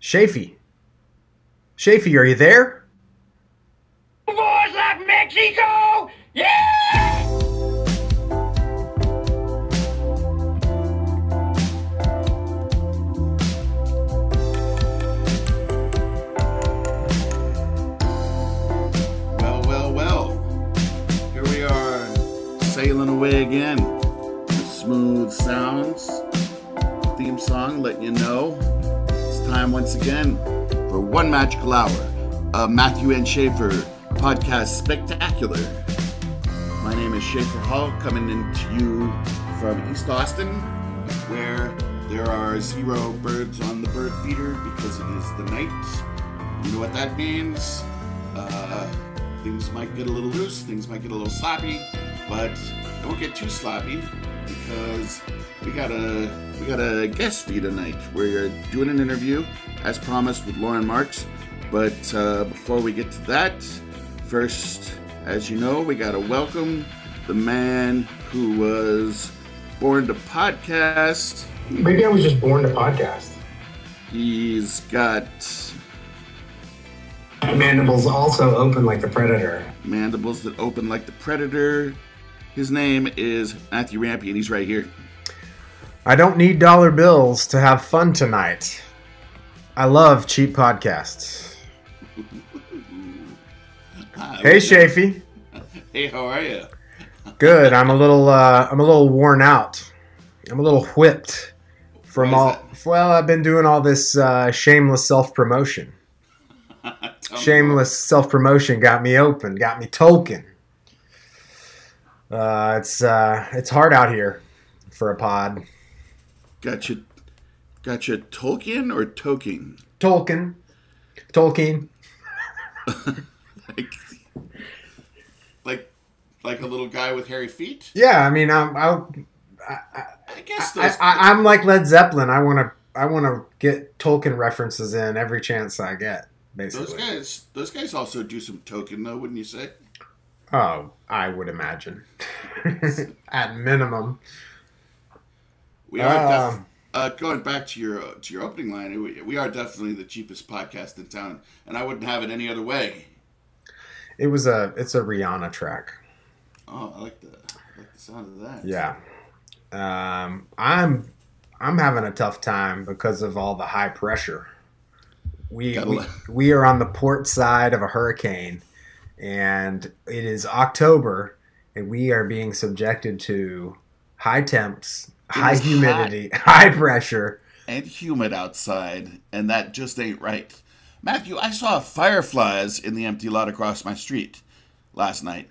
Shafee. Shafee, are you there? Boys like Mexico! Yeah! Well, well, well. Here we are, sailing away again. The smooth sounds theme song, letting you know it's time once again for one magical hour Matthew and Schaefer podcast spectacular. My name is Schaefer Hall, coming into you from East Austin, where there are zero birds on the bird feeder because it is the night. You know what that means? Uh, things might get a little loose, things might get a little sloppy, but don't get too sloppy because we got a we got a guest feed tonight. We're doing an interview as promised with Lauren Marks, but uh, before we get to that, first, as you know, we got to welcome the man who was born to podcast. Maybe I was just born to podcast. He's got Mandibles also open like the predator. mandibles that open like the predator. His name is Matthew Rampy, and he's right here. I don't need dollar bills to have fun tonight. I love cheap podcasts. Hey, Shafee. Hey, how are you? Good. I'm a little. Uh, I'm a little worn out. I'm a little whipped from all. is Well, I've been doing all this uh, shameless self promotion. Shameless self promotion got me open, got me token. Uh, it's uh, it's hard out here for a pod. Got you, got you Tolkien or Toking? Tolkien, Tolkien. Like, like, like a little guy with hairy feet? Yeah, I mean, I'm I, I guess I, those. I, I'm like Led Zeppelin. I want to I want to get Tolkien references in every chance I get. Basically, those guys, those guys also do some Tolkien, though, wouldn't you say? Oh, I would imagine, at minimum. We are def- Um, uh, going back to your to your opening line. We, we are definitely the cheapest podcast in town, and I wouldn't have it any other way. It was a it's a Rihanna track. Oh, I like the I like the sound of that. Yeah. Um, I'm I'm having a tough time because of all the high pressure. We we, we are on the port side of a hurricane, and it is October, and we are being subjected to high temps, high is humidity, high pressure. and humid outside, and that just ain't right. Matthew, I saw fireflies in the empty lot across my street last night.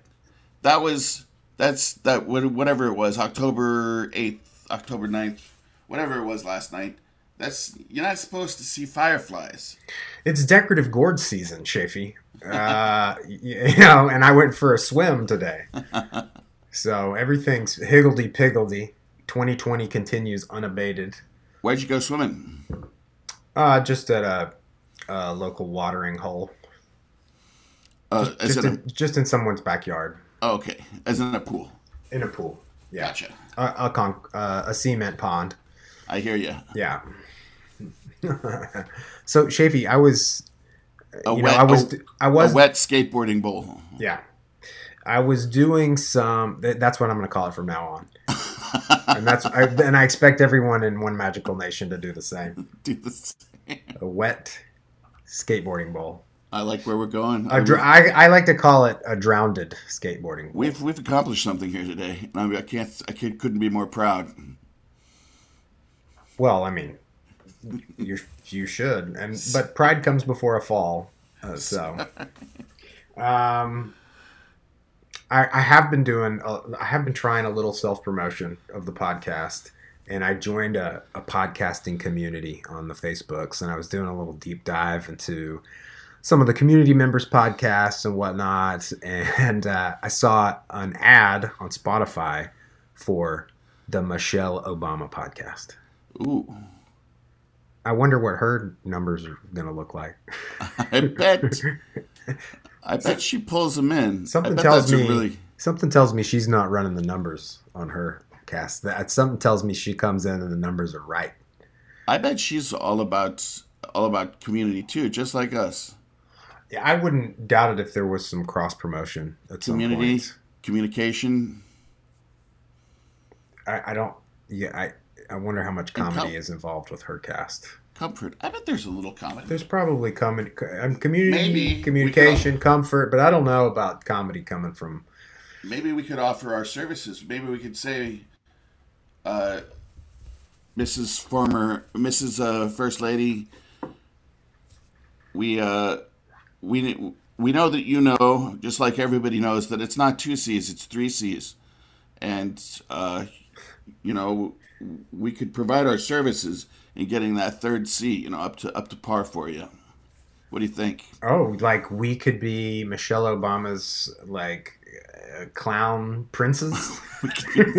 That was that's that whatever it was, October eighth, October 9th, whatever it was last night. That's you're not supposed to see fireflies. It's decorative gourd season, Shafee. Uh, you know, and I went for a swim today. So everything's higgledy piggledy. 2020 continues unabated. Where'd you go swimming? Uh, just at a, a local watering hole, Uh, is just it a, in, just in someone's backyard, oh, okay, as in a pool. in a pool. Yeah, Gotcha. a a, con- uh, a cement pond. I hear you. Yeah. so Shafee, I was, A you wet, know, I was, a, I was, a wet skateboarding bowl. yeah, I was doing some. That's what I'm going to call it from now on. and that's, I, and I expect everyone in one magical nation to do the same. Do this. A wet skateboarding bowl. I like where we're going. Dr- I, I like to call it a drowned skateboarding. bowl. We've we've accomplished something here today. I, I can't I can't, couldn't be more proud. Well, I mean, you you should, and but pride comes before a fall. Uh, so, um, I I have been doing a, I have been trying a little self promotion of the podcast, and I joined a, a podcasting community on the Facebooks, and I was doing a little deep dive into some of the community members' podcasts and whatnot, and uh, I saw an ad on Spotify for the Michelle Obama podcast. Ooh, I wonder what her numbers are going to look like. I bet I bet she pulls them in. Something tells me really something tells me she's not running the numbers on her cast. That something tells me she comes in and the numbers are right. I bet she's all about all about community too, just like us. Yeah, I wouldn't doubt it if there was some cross promotion at some Community, point. communication. I, I don't. Yeah, I. I wonder how much comedy com- is involved with her cast. Comfort. I bet there's a little comedy. There's probably comedy, um, community, Maybe communication, comfort, but I don't know about comedy coming from. Maybe we could offer our services. Maybe we could say, uh, Mrs. Former, Mrs. Uh, First Lady, we uh, we we know that you know, just like everybody knows, that it's not two C's, it's three C's, and uh, you know, we could provide our services in getting that third C, you know, up to up to par for you. What do you think? Oh, like we could be Michelle Obama's like uh, clown princes. We could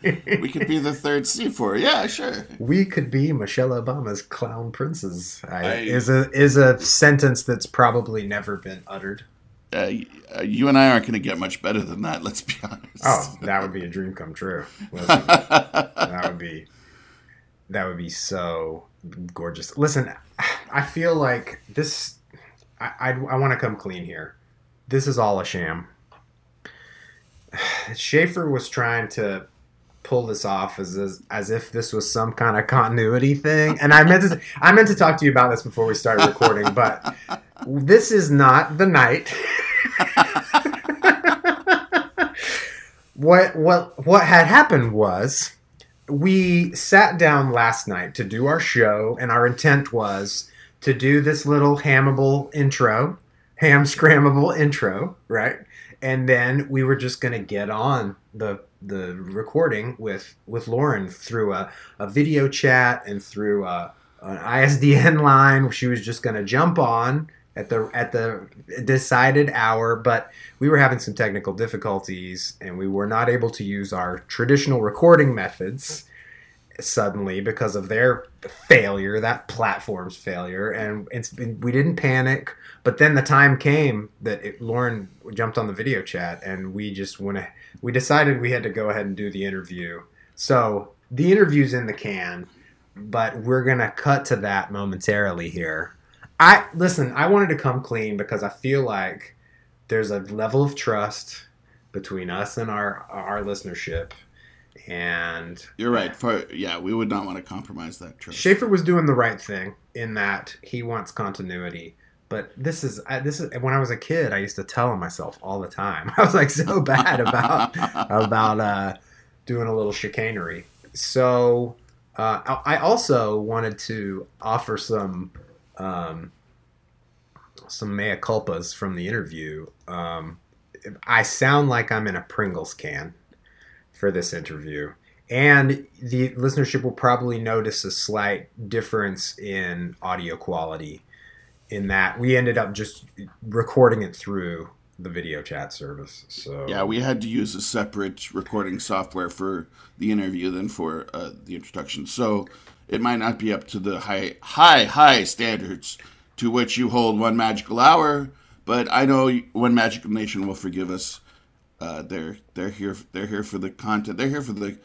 be, we could be the third C for you. Yeah, sure. we could be Michelle Obama's clown princes. I, I- is a is a sentence that's probably never been uttered. Uh, uh, you and I aren't going to get much better than that. Let's be honest. Oh, that would be a dream come true. Listen, that would be that would be so gorgeous. Listen, I feel like this. I I, I want to come clean here. This is all a sham. Schaefer was trying to pull this off as, as as if this was some kind of continuity thing, and I meant to I meant to talk to you about this before we started recording, but this is not the night. what what what had happened was we sat down last night to do our show and our intent was to do this little hammable intro ham scrammable intro right and then we were just going to get on the the recording with with lauren through a, a video chat and through a, an isdn line she was just going to jump on at the at the decided hour but we were having some technical difficulties and we were not able to use our traditional recording methods suddenly because of their failure that platform's failure. And it's been, we didn't panic but then the time came that it, lauren jumped on the video chat and we just went we decided we had to go ahead and do the interview. So the interview's in the can but we're gonna cut to that momentarily here. I listen i wanted to come clean because i feel like there's a level of trust between us and our our listenership and You're right. For yeah, we would not want to compromise that trust. Schaefer was doing the right thing in that he wants continuity. But this is I, this is when I was a kid, I used to tell myself all the time. I was like so bad about about uh, doing a little chicanery. So uh, I I also wanted to offer some um, some mea culpas from the interview. Um, I sound like I'm in a Pringles can for this interview. And the listenership will probably notice a slight difference in audio quality in that we ended up just recording it through the video chat service. So Yeah, we had to use a separate recording software for the interview than for uh, the introduction. So it might not be up to the high, high, high standards to which you hold one magical hour. But I know One Magical Nation will forgive us. Uh, they're they're here they're here for the content. They're here for the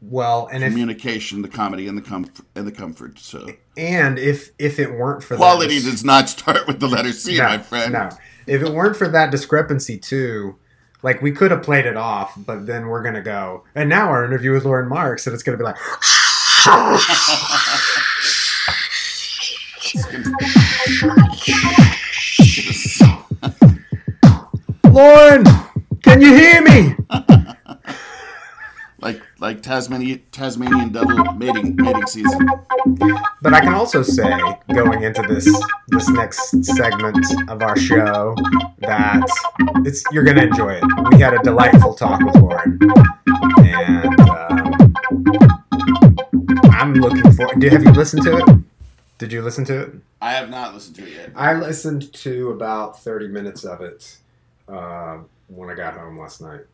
well, and if communication, the comedy, and the comfort and the comfort. So and if if it weren't for quality that, does not start with the letter C, no, my friend. no, if it weren't for that discrepancy too. Like we could have played it off, but then we're gonna go. And now our interview with Lauren Marks, and it's gonna be like, Lauren, can you hear me? like like Tasmanian Tasmanian devil mating mating season. But I can also say, going into this this next segment of our show, that it's you're gonna enjoy it. We had a delightful talk with Lauren, and um, I'm looking for. Did have you listened to it? Did you listen to it? I have not listened to it yet. I listened to about 30 minutes of it uh, when I got home last night.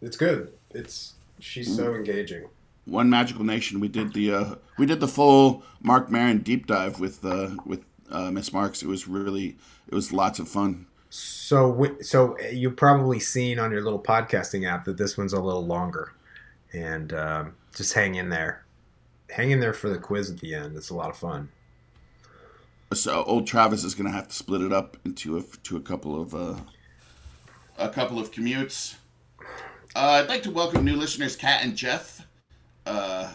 It's good. It's she's so engaging. One Magical Nation. We did the uh, we did the full Marc Maron deep dive with uh, with uh, Miss Marks. It was really it was lots of fun. So, so you've probably seen on your little podcasting app that this one's a little longer, and um, just hang in there. hang in there for the quiz at the end. It's a lot of fun. So old Travis is going to have to split it up into a to a couple of uh, a couple of commutes. Uh, I'd like to welcome new listeners, Kat and Jeff. Uh,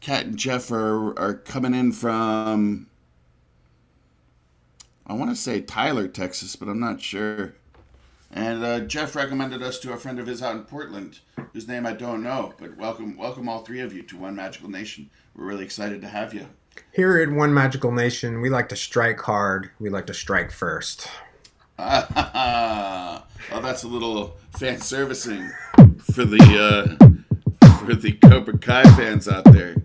Kat and Jeff are are coming in from I want to say Tyler, Texas, but I'm not sure. And uh, Jeff recommended us to a friend of his out in Portland, whose name I don't know. But welcome, welcome all three of you to One Magical Nation. We're really excited to have you. Here at One Magical Nation, we like to strike hard. We like to strike first. oh, that's a little fan servicing for the uh, for the Cobra Kai fans out there.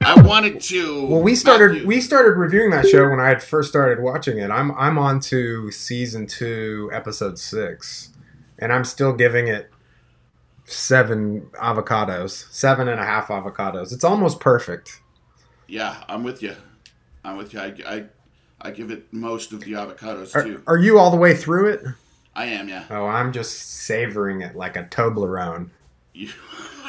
I wanted to. Well, we started we started reviewing that show when I had first started watching it. I'm I'm on to season two, episode six, and I'm still giving it seven avocados, seven and a half avocados. It's almost perfect. Yeah, I'm with you. I'm with you. I, I, I give it most of the avocados Are, too. are you all the way through it? I am, yeah. Oh, I'm just savoring it like a Toblerone. You-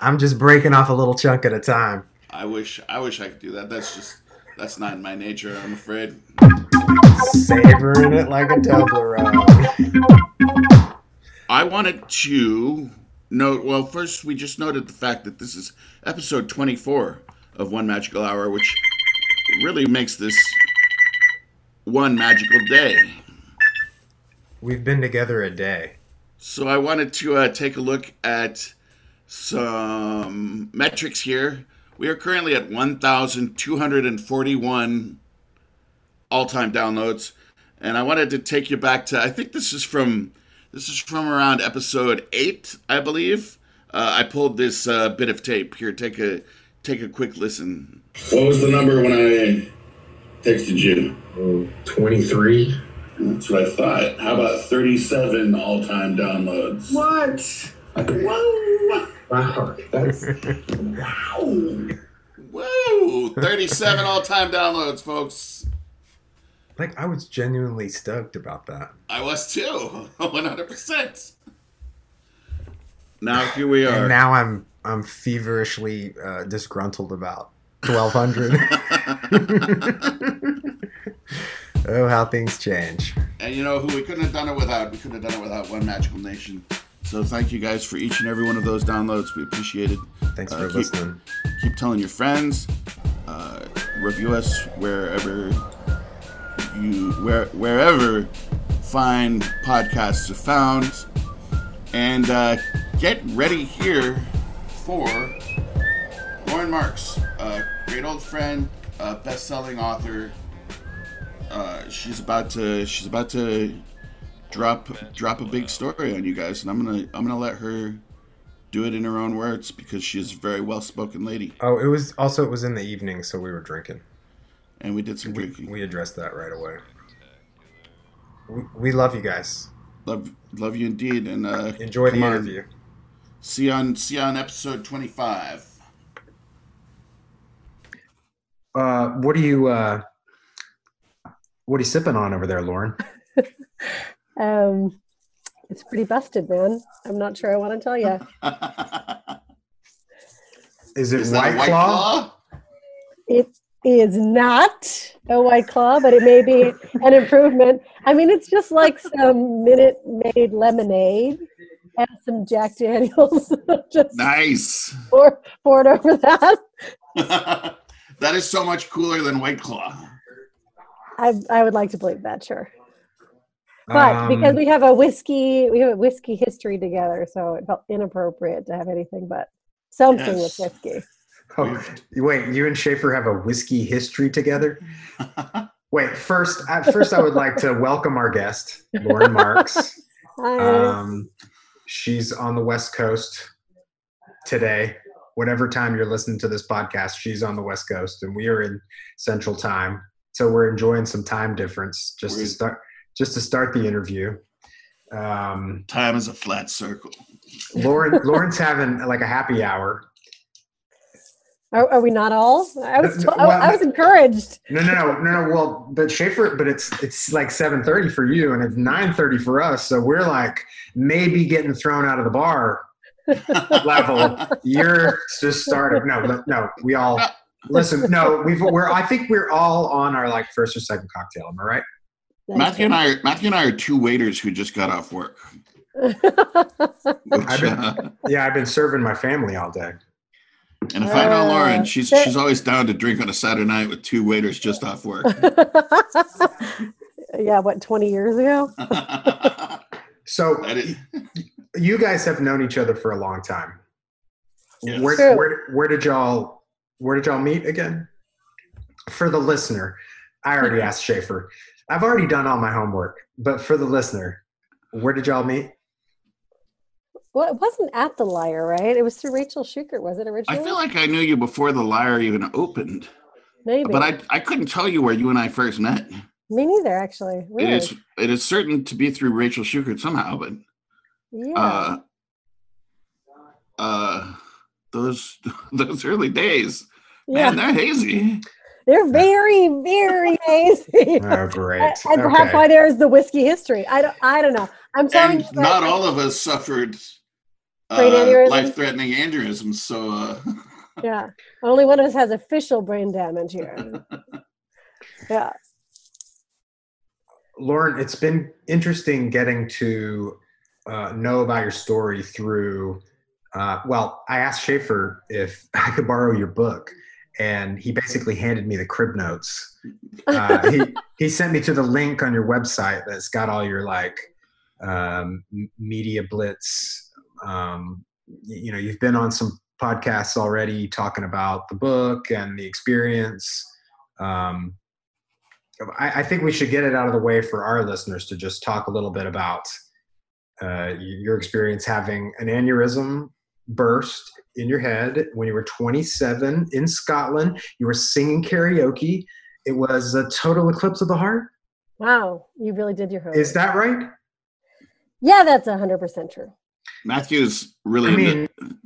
I'm just breaking off a little chunk at a time. I wish, I wish I could do that. That's just, that's not in my nature. I'm afraid. Savoring it like a Toblerone. I wanted to note. Well, first we just noted the fact that this is episode 24 of One Magical Hour, which really makes this one magical day. We've been together a day. So I wanted to uh, take a look at some metrics here. We are currently at 1,241 all-time downloads, and I wanted to take you back to. I think this is from this is from around episode eight, I believe. Uh, I pulled this uh, bit of tape here. Take a take a quick listen. What was the number when I texted you? 23. That's what I thought. How about 37 all time downloads? What? Whoa! Wow. That's Wow! Woo! 37 all-time downloads, folks. Like I was genuinely stoked about that. I was too, 100%. Now here we are. And now I'm I'm feverishly uh, disgruntled about 1200. oh, how things change. And you know who we couldn't have done it without? We couldn't have done it without One Magical Nation. So thank you guys for each and every one of those downloads. We appreciate it. Thanks Uh, for keep- listening. Keep telling your friends. Uh, review us wherever you where wherever fine podcasts are found. And uh, get ready here for Lauren Marks, a great old friend, a best-selling author. Uh, she's about to she's about to drop drop a big story on you guys, and I'm gonna I'm gonna let her do it in her own words because she's a very well-spoken lady, Oh, it was also it was in the evening, so we were drinking. and we did some We, drinking. we addressed that right away. We, we love you guys. Love love you indeed, and uh, Enjoy the on. interview. See you on see you on episode 25. Uh, what are you uh, what are you sipping on over there, Lauren? Um, it's pretty busted, man. I'm not sure I want to tell you. Is it Is White, White Claw? Claw? It is not a white claw, but it may be an improvement. I mean, it's just like some Minute Maid lemonade and some Jack Daniels. just Nice. pour, poured over that. that is so much cooler than White Claw. I, I would like to believe that, sure. But because Um, we have a whiskey, we have a whiskey history together, so it felt inappropriate to have anything but something Yes. with whiskey. Oh, wait, you and Schaefer have a whiskey history together? Wait, first, at first, I would like to welcome our guest, Lauren Marks. Hi. Um, she's on the West Coast today. Whatever time you're listening to this podcast, she's on the West Coast, and we are in Central Time. So we're enjoying some time difference just to start. Just to start the interview, um, Time is a flat circle. Lauren Lauren's having like a happy hour. Are, are we not all? I was No, I, I was encouraged. No, no, no, no, no. Well, but Schaefer, but it's it's like seven thirty for you, and it's nine thirty for us. So we're like maybe getting thrown out of the bar level. You're just starting. No, no, no. We all listen. No, we've we're. I think we're all on our like first or second cocktail. Am I right? Matthew and I, are, Matthew and I are two waiters who just got off work. Which, I've been- uh, Yeah, I've been serving my family all day. And if I know Uh, Lauren, she's she's always down to drink on a Saturday night with two waiters just off work. yeah, what, 20 years ago? So you guys have known each other for a long time. Yes. Where, True. where where did y'all where did y'all meet again? For the listener, I already asked Schaefer. I've already done all my homework, but for the listener, where did y'all meet? Well, it wasn't at the Liar, right? It was through Rachel Shukert, was it originally? I feel like I knew you before the liar even opened, Maybe. but I I couldn't tell you where you and I first met. Me neither, actually. It Really? is it is certain to be through Rachel Shukert somehow, but yeah. uh, uh, those those early days, yeah. man, they're hazy. They're very, very hazy. Oh, great. and and perhaps why there's the whiskey history. I don't, I don't know. I'm telling And you, not all of us suffered uh, life-threatening aneurysms. So uh, Yeah. Only one of us has official brain damage here. yeah. Lauren, it's been interesting getting to uh, know about your story through. Uh, well, I asked Schaefer if I could borrow your book, and he basically handed me the crib notes. Uh, he he sent me to the link on your website that's got all your like um, media blitz. Um, you know, you've been on some podcasts already talking about the book and the experience. Um, I, I think we should get it out of the way for our listeners to just talk a little bit about uh, your experience having an aneurysm burst in your head when you were 27 in Scotland. You were singing karaoke. It was a total eclipse of the heart. Wow. You really did your homework. Is that right? Yeah, that's 100% true. Matthew's really I into- mean,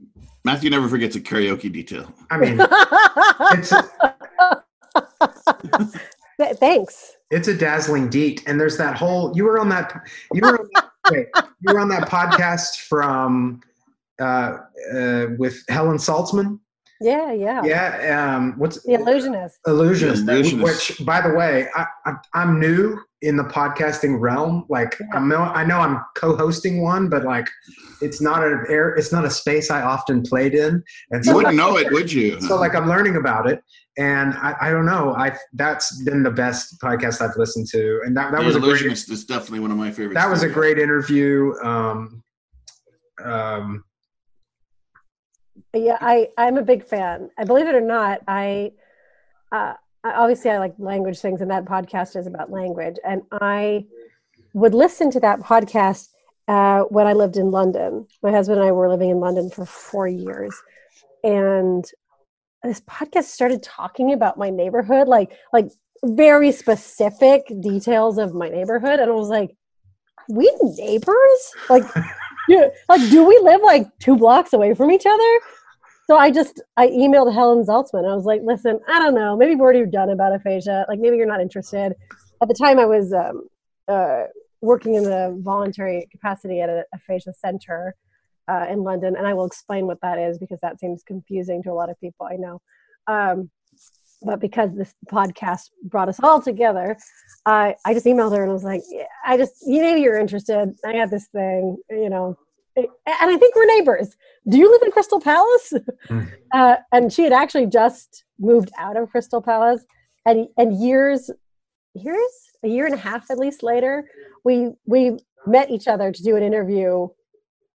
Matthew never forgets a karaoke detail. I mean, it's a, Thanks. it's a dazzling deet, and there's that whole. You were on that. You were on that, wait, you were on that podcast from uh, uh, with Helen Zaltzman. Yeah, yeah. Yeah. Um, what's The allusionist. allusionist, The Allusionist. which by the way I, I, i'm new in the podcasting realm like i'm no, i know i'm co-hosting one but like it's not an air it's not a space i often played in and You wouldn't know it, would you? so like i'm learning about it and i, I don't know i that's been the best podcast i've listened to and that, that the was a great allusionist is definitely one of my favorites. that was a great interview um um Yeah, I I'm a big fan. I believe it or not, I, uh, obviously I like language things, and that podcast is about language. And I would listen to that podcast uh, when I lived in London. My husband and I were living in London for four years, and this podcast started talking about my neighborhood, like like very specific details of my neighborhood, and I was like, we neighbors? Like, yeah, like do we live like two blocks away from each other?" So I just I emailed Helen Zaltzman. I was like, "Listen, I don't know. Maybe we're already done about aphasia. Like maybe you're not interested." At the time, I was um, uh, working in the voluntary capacity at an aphasia center uh, in London, and I will explain what that is because that seems confusing to a lot of people. I know, um, but because this podcast brought us all together, I I just emailed her and I was like, yeah, "I just you maybe you're interested. I got this thing, you know." And I think we're neighbors. Do you live in Crystal Palace? Hmm. uh, and she had actually just moved out of Crystal Palace, and and years, years, a year and a half at least later, we we met each other to do an interview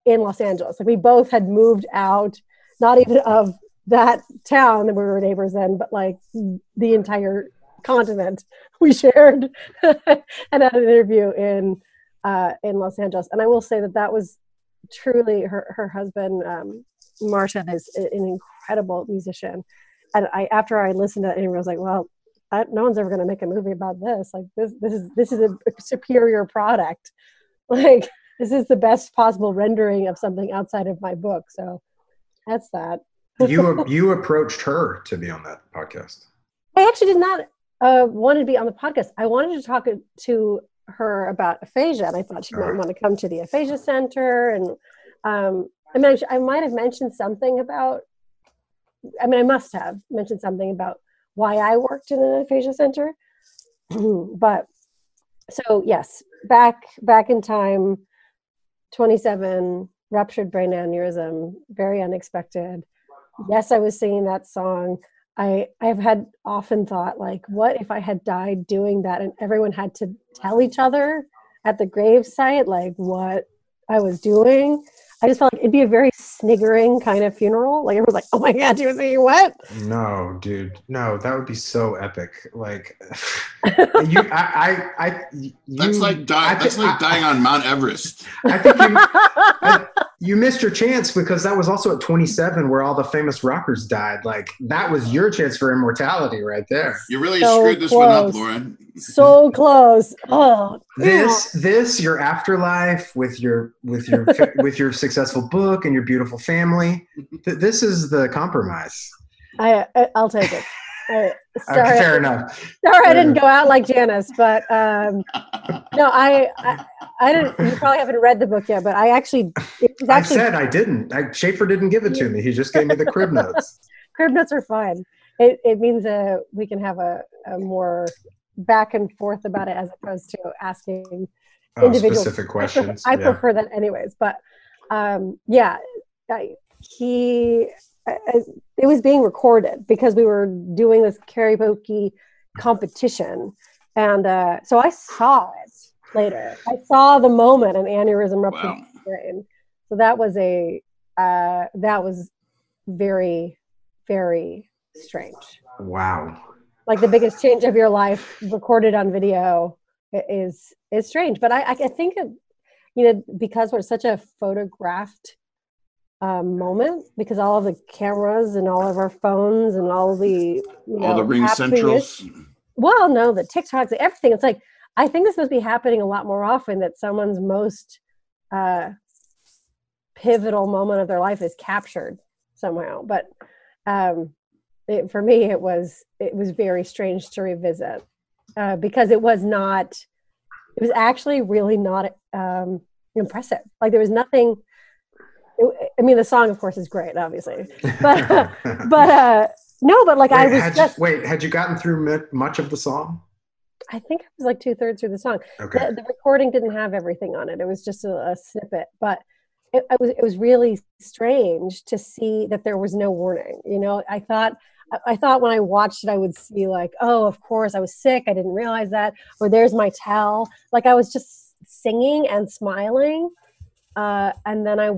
in Los Angeles. Like we both had moved out, not even of that town that we were neighbors in, but like the entire continent we shared, and had an interview in uh, in Los Angeles. And I will say that that was truly her her husband um, Martin is an incredible musician. And I after I listened to that interview, I was like, well, I, no one's ever going to make a movie about this. Like this this is this is a superior product. Like this is the best possible rendering of something outside of my book. So that's that. You you approached her to be on that podcast I actually did not uh, want to be on the podcast. I wanted to talk to her about aphasia, and I thought she might Alright. want to come to the aphasia center. And um, I mean, I, I might have mentioned something about. I mean, I must have mentioned something about why I worked in an aphasia center, but so yes, back back in time, twenty seven ruptured brain aneurysm, very unexpected. Yes, I was singing that song. I I've had often thought like, what if I had died doing that, and everyone had to tell each other at the gravesite like what I was doing. I just felt like it'd be a very sniggering kind of funeral. Like everyone's like, "Oh my god, you were singing what?" No, dude. No, that would be so epic. Like you I I, I you, That's like I dying. thi- That's like I- dying on Mount Everest. I think you I- you missed your chance because that was also at 27 where all the famous rockers died. Like that was your chance for immortality right there. You really So screwed this one up. Lauren. so close. Oh, This this your afterlife with your with your with your successful book and your beautiful family. Th- This is the compromise. I, I I'll take it. Uh, sorry, fair enough. sorry, I didn't go out like Janis, but um, no, I, I I didn't. You probably haven't read the book yet, but I actually was I said I didn't. I, Schaefer didn't give it to me. He just gave me the crib notes. crib notes are fun. It it means uh, we can have a, a more back and forth about it as opposed to asking Oh, Individual- specific I prefer- questions. I yeah. prefer that anyways. But um, yeah, I, he, it was being recorded because we were doing this karaoke competition. And uh, so I saw it later. I saw the moment an aneurysm ruptured Wow. brain. So that was a, uh, that was very, very strange. Wow. Like the biggest change of your life recorded on video is is strange. But I, I I think it, you know because we're such a photographed um, moment because all of the cameras and all of our phones and all the you know, All the ring centrals. well, no, the TikToks, everything. It's like I think this must be happening a lot more often. That someone's most uh, pivotal moment of their life is captured somehow. But um, it, for me, it was it was very strange to revisit uh, because it was not. It was actually really not um, impressive. Like there was nothing. It, I mean, the song, of course, is great, obviously, but but uh, no, but like I Wait, was had just. you, wait, had you gotten through much of the song? I think it was like two thirds through the song. Okay. The, the recording didn't have everything on it. It was just a, a snippet, but it, it was it was really strange to see that there was no warning. You know, I thought I- I thought when I watched it, I would see like, oh, of course, I was sick. I didn't realize that. Or there's my tell. Like I was just singing and smiling, uh, and then I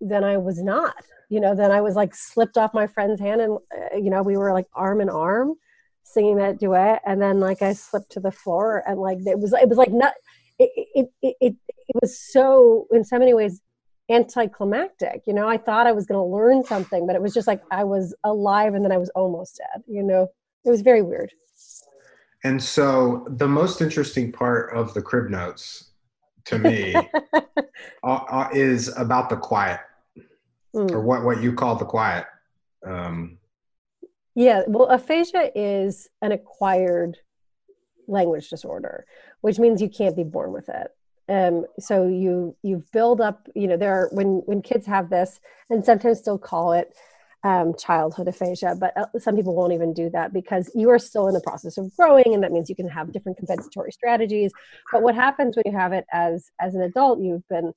then I was not. You know, then I was like slipped off my friend's hand, and uh, you know, we were like arm in arm singing that duet. And then like i slipped to the floor and like it was it was like not it it it, it, it was so in so many ways anticlimactic you know? I thought i was going to learn something but it was just like i was alive and then i was almost dead you know? It was very weird. And so the most interesting part of the crib notes to me uh, uh, is about the quiet, Mm. or what what you call the quiet. Um, Yeah, well, aphasia is an acquired language disorder, which means you can't be born with it. Um, so you you build up, you know, there are when when kids have this, and sometimes still call it um, childhood aphasia, but uh, some people won't even do that because you are still in the process of growing, and that means you can have different compensatory strategies. But what happens when you have it as as an adult? You've been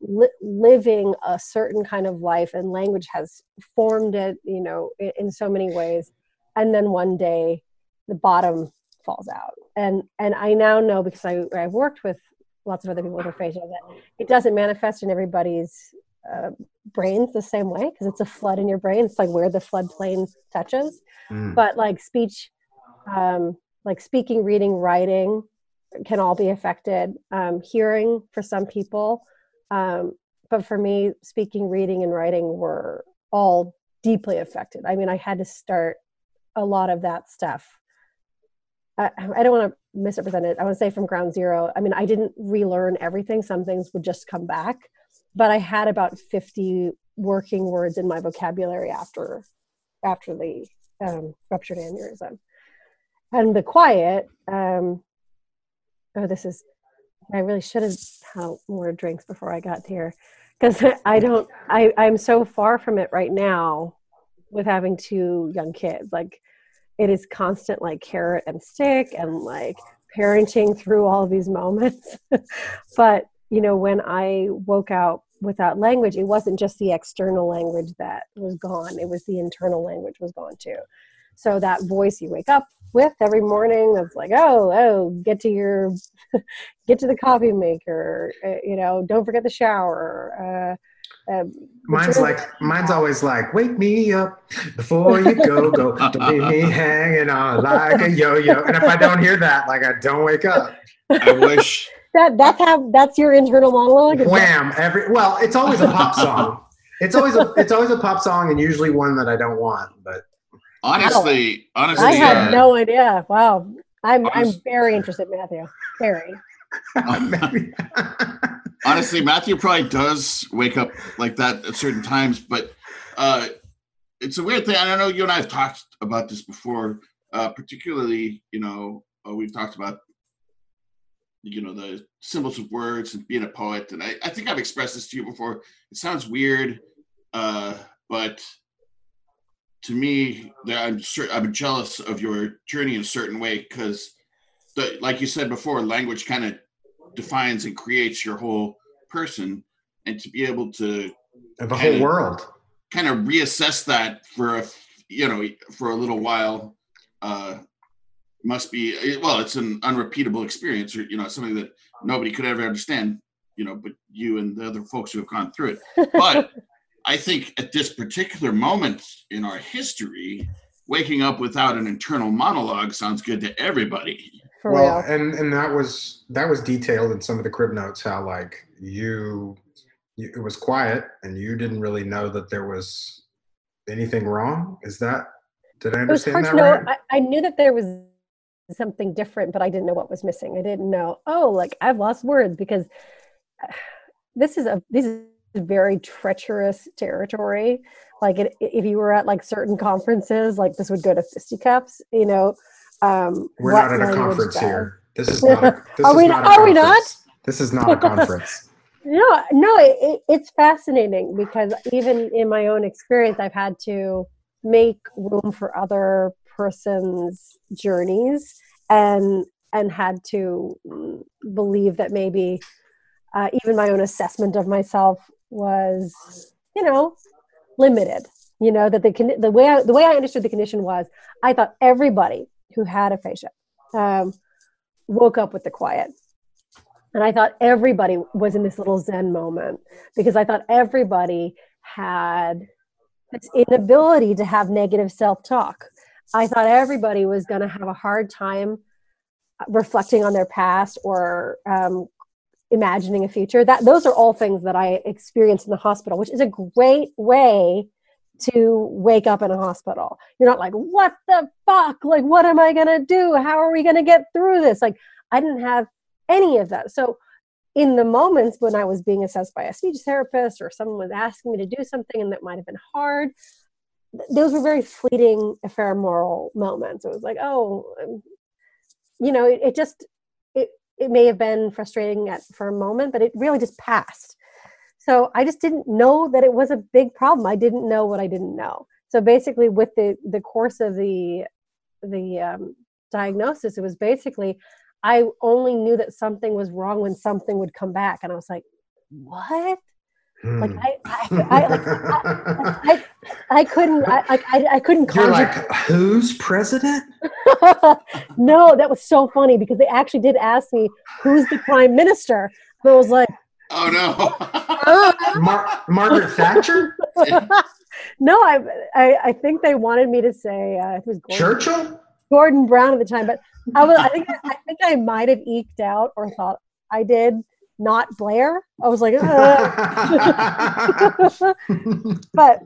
li- living a certain kind of life and language has formed it you know in, in so many ways and then one day the bottom falls out and and i now know because i i've worked with lots of other people with aphasia that it doesn't manifest in everybody's uh, brains the same way because it's a flood in your brain. It's like where the floodplain touches. Mm, but like speech um, like speaking reading writing can all be affected. Um, hearing for some people um, but for me speaking reading and writing were all deeply affected. I mean i had to start a lot of that stuff. I, I don't want to misrepresent it. I want to say from ground zero i mean i didn't relearn everything. Some things would just come back but i had about 50 working words in my vocabulary after after the um, ruptured aneurysm. And the quiet, um, oh, this is, I really should have had more drinks before I got here. because I don't. I I'm so far from it right now, with having two young kids. Like, it is constant like carrot and stick, and like parenting through all these moments. but you know, when I woke out without language, it wasn't just the external language that was gone; it was the internal language was gone too. So that voice you wake up with every morning of like, oh, oh, get to your, get to the coffee maker, uh, you know, don't forget the shower. Uh, uh, Mine's like mine's always like, wake me up before you go, go. Don't leave me hanging on like a yo-yo. And if I don't hear that, like I don't wake up. I wish. That that's how that's your internal monologue. Wham! Every well, it's always a pop song. It's always a it's always a pop song, and usually one that I don't want. But Honestly, honestly, I had uh, no idea. Wow, I'm I'm very interested, Matthew. Very. honestly, Matthew probably does wake up like that at certain times, but uh, it's a weird thing. I don't know. You and I have talked about this before, uh, particularly, you know, uh, we've talked about, you know, the symbols of words and being a poet. And I, I think I've expressed this to you before. It sounds weird, uh, but to me, that I'm I'm jealous of your journey in a certain way because, like you said before, language kind of defines and creates your whole person, and to be able to the whole world. kind of reassess that for a you know for a little while uh must be well it's an unrepeatable experience or you know something that nobody could ever understand you know but you and the other folks who have gone through it but i think at this particular moment in our history waking up without an internal monologue sounds good to everybody For well, real. and and that was that was detailed in some of the crib notes. How like you, you, it was quiet, and you didn't really know that there was anything wrong. Is that? Did I It was understand hard that to know. right? I, I knew that there was something different, but I didn't know what was missing. I didn't know. Oh, like I've lost words because this is a this is very treacherous territory. Like it, if you were at like certain conferences, like this would go to fisticuffs. You know, um, We're not at a conference does. here. This is not. A, this Are is we not not- are we not? conference. This is not a conference. No, no, it, it, it's fascinating because even in my own experience, I've had to make room for other person's journeys and and had to believe that maybe uh, even my own assessment of myself was, you know, limited. You know that the con- the way I, the way I understood the condition was I thought everybody who had aphasia um, woke up with the quiet and I thought everybody was in this little Zen moment because I thought everybody had this inability to have negative self talk. I thought everybody was going to have a hard time reflecting on their past or um, imagining a future. That those are all things that I experienced in the hospital, which is a great way to wake up in a hospital. You're not like, what the fuck? Like, what am I going to do? How are we going to get through this? Like, I didn't have any of that. So, in the moments when I was being assessed by a speech therapist or someone was asking me to do something and that might have been hard, those were very fleeting, ephemeral moments. It was like, oh, um, you know, it, it just, it, it may have been frustrating at, for a moment, but it really just passed. So I just didn't know that it was a big problem. I didn't know what I didn't know. So basically, with the the course of the the um, diagnosis, it was basically I only knew that something was wrong when something would come back, and I was like, "What?" Like Hmm. I, I, I, like, I, I, I couldn't, I, I, I- I couldn't You're conjure. like, who's president? no, that was so funny because they actually did ask me who's the prime minister. And I was like, oh no "Uh, Mar- Margaret Thatcher? no, I, I, I think they wanted me to say uh, it was Gordon, Churchill? Gordon Brown at the time, but I was, I think, I think I might have eked out or thought I did not Blair. I was like, uh. but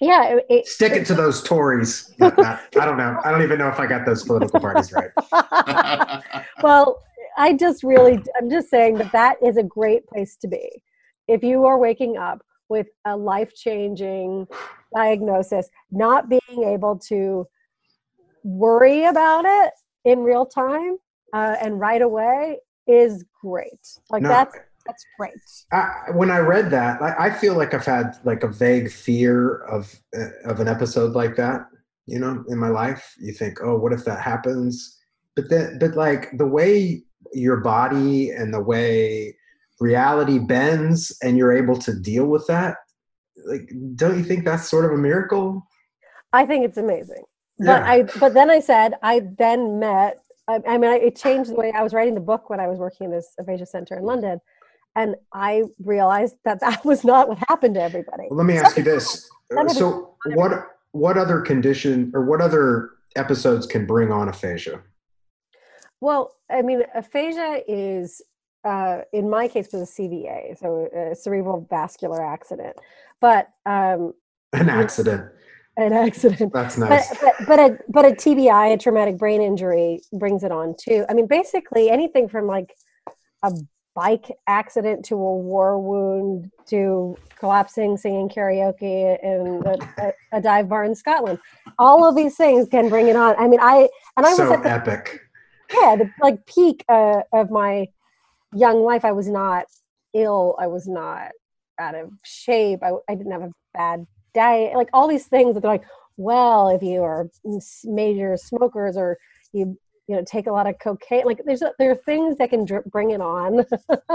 yeah, it, it, Stick it to those Tories. Not- not- I don't know. I don't even know if I got those political parties right. well, I just really, I'm just saying that that is a great place to be. If you are waking up with a life changing diagnosis, not being able to worry about it in real time uh, and right away is great. Like No, that's That's great. I, when I read that, I, I feel like I've had like a vague fear of uh, of an episode like that. You know, in my life, you think, oh, what if that happens? But then, but like the way your body and the way reality bends, and you're able to deal with that. Like, don't you think that's sort of a miracle? I think it's amazing. But Yeah. I but then I said I then met I, I mean I, it changed the way I was writing the book when I was working in this aphasia center in London and I realized that that was not what happened to everybody. Well, let me ask you this: of so, what what other condition or what other episodes can bring on aphasia? Well, I mean aphasia is uh, in my case was a CVA, so a cerebral vascular accident. But um, An accident. An accident. That's but, nice. but but a but a TBI, a traumatic brain injury, brings it on too. I mean, basically anything from like a bike accident to a war wound to collapsing, singing karaoke in a, a, a dive bar in Scotland. All of these things can bring it on. I mean, I and I was so at the, epic. yeah the like peak uh, of my young life. I was not ill. I was not out of shape. I, I didn't have a bad diet. Like all these things that they're like, well, if you are major smokers or you you know take a lot of cocaine, like there's there are things that can bring it on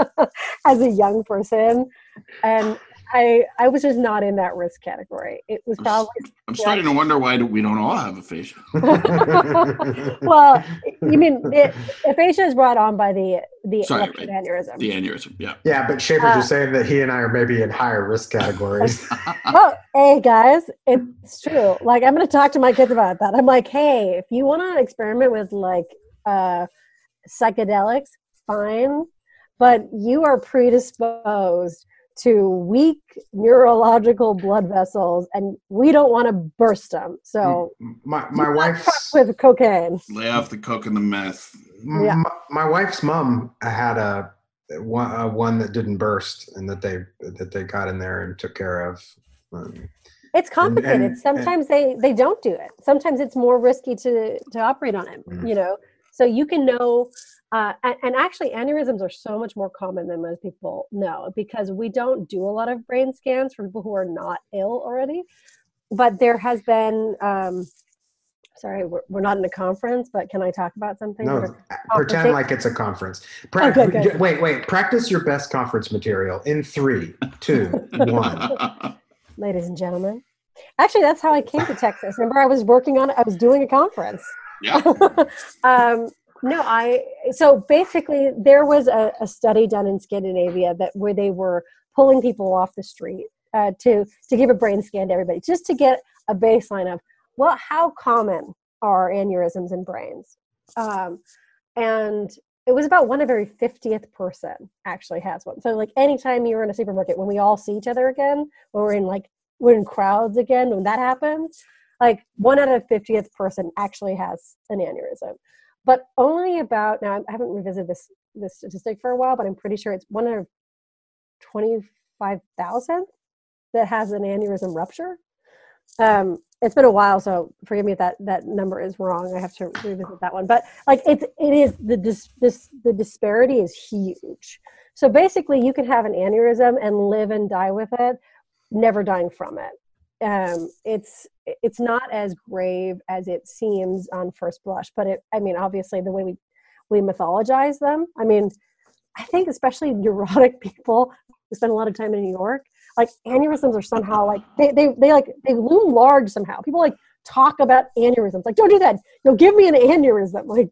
as a young person, and I I was just not in that risk category. It was probably I'm starting to wonder why we don't all have aphasia. well, you mean it, aphasia is brought on by the the Sorry, electric aneurysm. The aneurysm, yeah. yeah, but Schaefer's Uh, just saying that he and I are maybe in higher risk categories. well, hey guys, it's true. Like I'm gonna talk to my kids about that. I'm like, hey, if you want to experiment with like uh, psychedelics, fine, but you are predisposed to weak neurological blood vessels, and we don't want to burst them. So my my fuck wife's with cocaine. Lay off the coke and the meth. Yeah. my, my wife's mom had a one, uh, one that didn't burst and that they that they got in there and took care of. Um, It's complicated. and- Sometimes they they don't do it. Sometimes it's more risky to to operate on it. Mhm. You know, so you can know. Uh, and, and actually, aneurysms are so much more common than most people know because we don't do a lot of brain scans for people who are not ill already. But there has been. Um, sorry, we're, we're not in a conference, but can I talk about something? no, pretend like it's a conference. Pra- Oh, good, good. Wait, wait. Practice your best conference material in three, two, one. ladies and gentlemen. Actually, that's how I came to Texas. Remember, I was working on it. I was doing a conference. yeah. um, no, I so basically there was a, a study done in Scandinavia that where they were pulling people off the street uh, to to give a brain scan to everybody just to get a baseline of well how common are aneurysms in brains, um, and it was about one of every 50th person actually has one. So like anytime you're in a supermarket when we all see each other again, when we're in like we're in crowds again, when that happens, like one out of 50th person actually has an aneurysm but only about now i haven't revisited this this statistic for a while but i'm pretty sure it's one of 25000 that has an aneurysm rupture. Um it's been a while so forgive me if that that number is wrong. I have to revisit that one. But like it's it is the dis, this the disparity is huge. So basically you can have an aneurysm and live and die with it never dying from it um, it's it's not as grave as it seems on first blush but it i mean obviously the way we we mythologize them i mean i think especially neurotic people who spend a lot of time in new york like aneurysms are somehow like they they, they like they loom large somehow. People like talk about aneurysms like don't do that. You'll give me an aneurysm. Like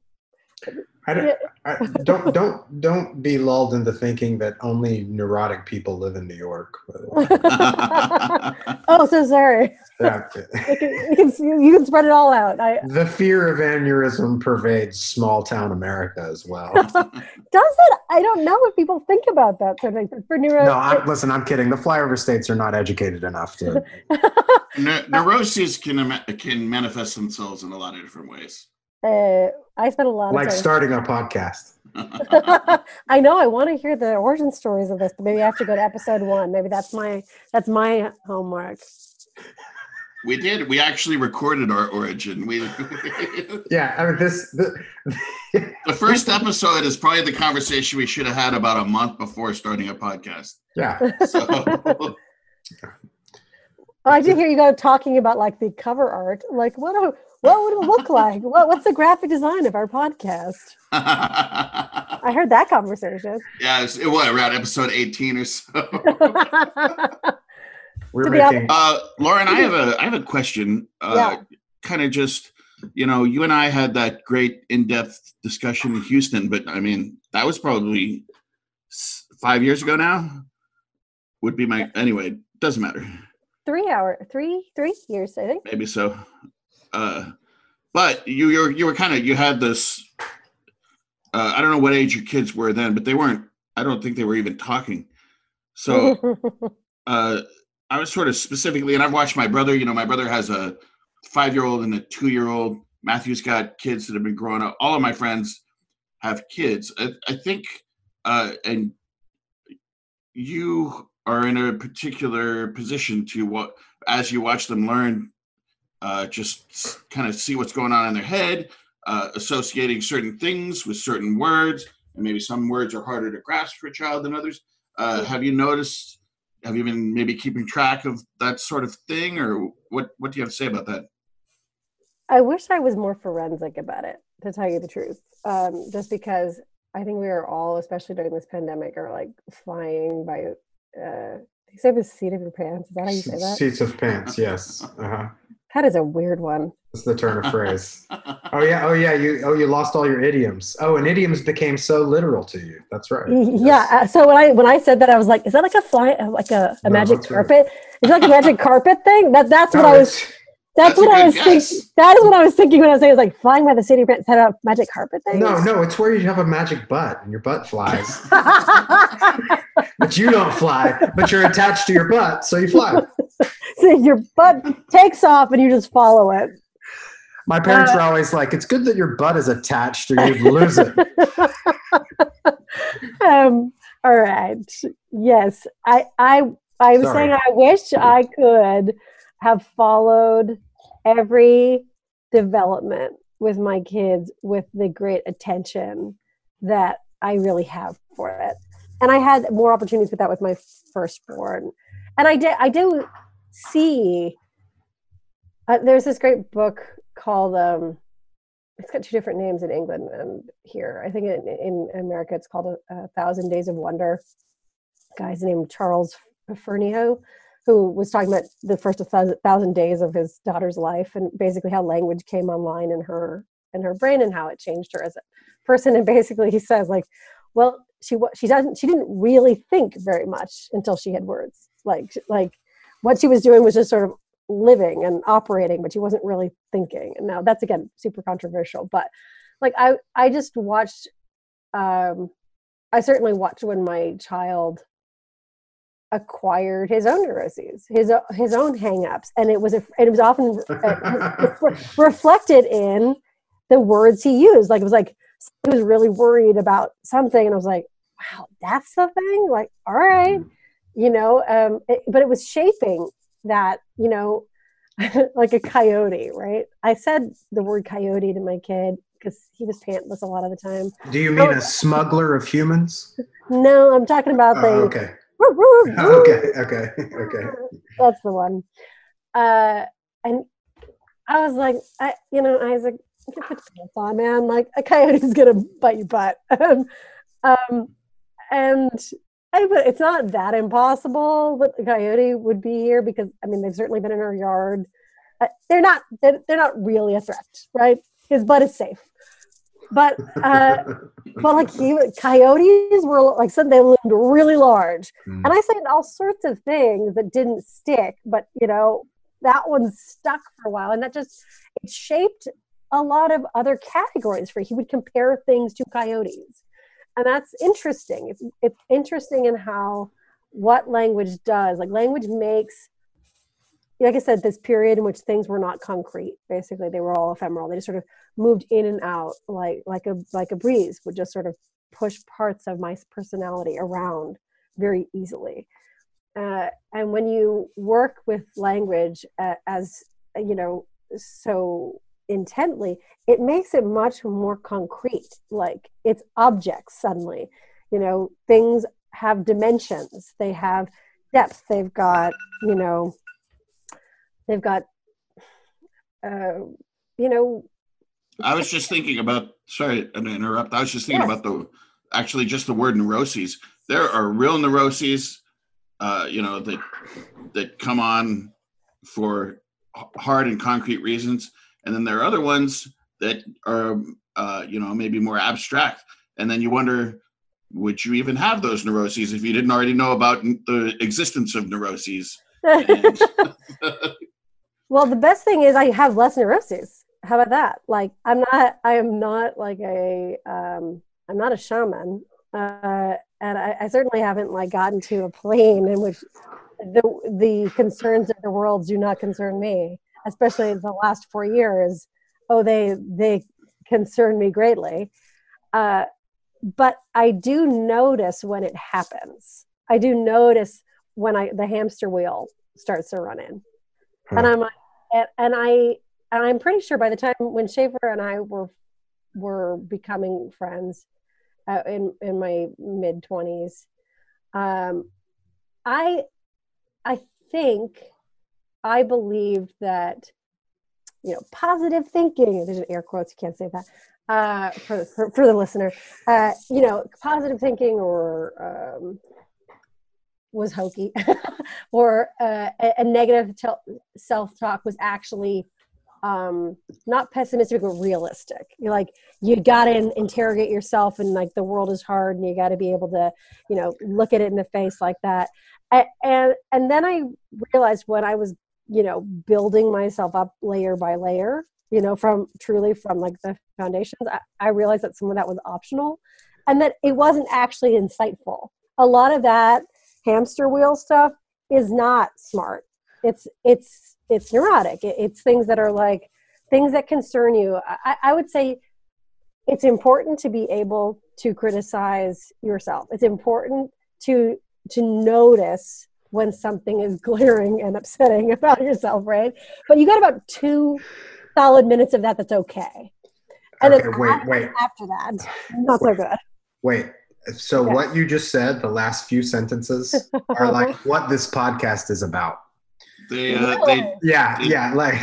I don't, I, don't don't don't be lulled into thinking that only neurotic people live in New York. oh so sorry Yeah. you can, you can you can spread it all out i the fear of aneurysm pervades small town America as well. does it i don't know what people think about that sort of thing for neuro No, I'm, listen, I'm kidding. The flyover states are not educated enough to. Ne- neuroses can can manifest themselves in a lot of different ways. Uh, I spent a lot of like starting a podcast. I know. I want to hear the origin stories of this, but maybe I have to go to episode one. Maybe that's my that's my homework. We did. We actually recorded our origin. We Yeah, I mean this. The, the first episode is probably the conversation we should have had about a month before starting a podcast. yeah, So I did hear you go talking about like the cover art. Like, what? do- What would it look like? What, what's the graphic design of our podcast? I heard that conversation. Yeah, it was around episode 18 or so. we're To be honest- making. Uh, Lauren, I have a I have a question. Uh, Yeah. Kind of just, you know, you and I had that great in-depth discussion in Houston, but I mean, that was probably five years ago now. Would be my anyway. Doesn't matter. three hour, three, three years, I think. Maybe so. Uh, but you you were you were kind of you had this. Uh, I don't know what age your kids were then, but they weren't. I don't think they were even talking. So uh, I was sort of specifically, and I've watched my brother. You know, my brother has a five-year-old and a two-year-old. Matthew's got kids that have been growing up. All of my friends have kids. I, I think, uh, and you are in a particular position to what, as you watch them learn, uh, just kind of see what's going on in their head, uh, associating certain things with certain words, and maybe some words are harder to grasp for a child than others. Uh, have you noticed? Have you been maybe keeping track of that sort of thing, or what? What do you have to say about that? I wish I was more forensic about it, to tell you the truth. Um, just because I think we are all, especially during this pandemic, are like flying by. Uh, you say the seat of your pants. Is that how you say that? Seats of pants. Yes. Uh-huh. That is a weird one. That's the turn of phrase. Oh yeah. Oh yeah. You. Oh, you lost all your idioms. Oh, and idioms became so literal to you. That's right. Yeah. Yes. uh, So when I when I said that, I was like, "Is that like a fly, uh, like a, a No, magic that's right. carpet? Is it like a magic carpet thing?" That that's what No, I was. That's, That's what I was guess. thinking. That is what I was thinking when I was saying, "It's like flying by the city of pants." Set up magic carpet thing. No, no, it's where you have a magic butt and your butt flies. but you don't fly, but you're attached to your butt, so you fly. so your butt takes off and you just follow it. My parents Uh, were always like, "It's good that your butt is attached, or you'd lose it." um, all right. Yes, I, I, I was Sorry. saying I wish I could have followed every development with my kids with the great attention that I really have for it. And I had more opportunities with that with my firstborn. And I did, I do see. Uh, there's this great book called um, it's got two different names in England and here. I think in, in America it's called a, a Thousand Days of Wonder. Guy's named Charles Fernyhough, who was talking about the first thousand, days of his daughter's life and basically how language came online in her in her brain and how it changed her as a person. And basically he says like, well, she she doesn't she didn't really think very much until she had words. Like like what she was doing was just sort of living and operating, but she wasn't really thinking. And now that's again super controversial, but like I I just watched um I certainly watched when my child acquired his own neuroses, his his own hangups, and it was a, it was often uh, re- reflected in the words he used. Like it was like he was really worried about something, and I was like, "Wow, that's the thing." Like, all right, you know. Um, it, but it was shaping that, you know, like a coyote, right? I said the word coyote to my kid because he was pantless a lot of the time. Do you mean a smuggler of humans? No, I'm talking about the. Oh, okay. Okay. Okay. Okay. That's the one. Uh, and I was like, I, you know, Isaac, you can put your pants on, man. Like a coyote's gonna bite your butt. um, um, and I, but it's not that impossible that the coyote would be here because I mean they've certainly been in our yard. Uh, they're not. They're, they're not really a threat, right? His butt is safe. But uh, but like he coyotes were like said they loomed really large Mm. and I said all sorts of things that didn't stick, but you know, that one stuck for a while. And that just it shaped a lot of other categories for he would compare things to coyotes. And that's interesting. It's it's interesting in how what language does. Like language makes like I said, this period in which things were not concrete. Basically, they were all ephemeral. They just sort of moved in and out, like like a like a breeze would just sort of push parts of my personality around very easily. Uh, and when you work with language uh, as you know, so intently, it makes it much more concrete. Like it's objects suddenly. You know, things have dimensions. They have depth. They've got, you know, they've got, uh, you know, I was just thinking about. Sorry to interrupt. I was just thinking Yes. about the actually just the word neuroses. There are real neuroses, uh, you know, that that come on for hard and concrete reasons, and then there are other ones that are, uh, you know, maybe more abstract. And then you wonder, would you even have those neuroses if you didn't already know about the existence of neuroses? Well, the best thing is I have less neuroses. How about that? Like I'm not, I am not like a, um, I'm not a shaman, uh, and I, I certainly haven't like gotten to a plane in which the the concerns of the world do not concern me, especially the last four years. Oh, they they concern me greatly. Uh, but I do notice when it happens. I do notice when I the hamster wheel starts to run in, and I'm like, and, and I and I'm pretty sure by the time when Schaefer and I were were becoming friends uh, in in my mid twenties, um, I I think I believed that you know positive thinking. There's an air quotes. You can't say that uh, for, for for the listener. Uh, you know, positive thinking or um, was hokey, or uh, a, negative self-talk was actually um, not pessimistic but realistic. You're like you got to interrogate yourself, and like the world is hard, and you got to be able to, you know, look at it in the face like that. And and then I realized when I was, you know, building myself up layer by layer, you know, from truly from like the foundations, I, I realized that some of that was optional, and that it wasn't actually insightful. A lot of that hamster wheel stuff is not smart. It's it's it's neurotic. It's things that are like things that concern you. I, I would say it's important to be able to criticize yourself. It's important to to notice when something is glaring and upsetting about yourself, right? But you got about two solid minutes of that that's okay. And Okay, then wait, after, wait. after that, not so good. Wait. So Yeah. what you just said, the last few sentences, are like what this podcast is about. they uh, they Yeah, It- yeah, like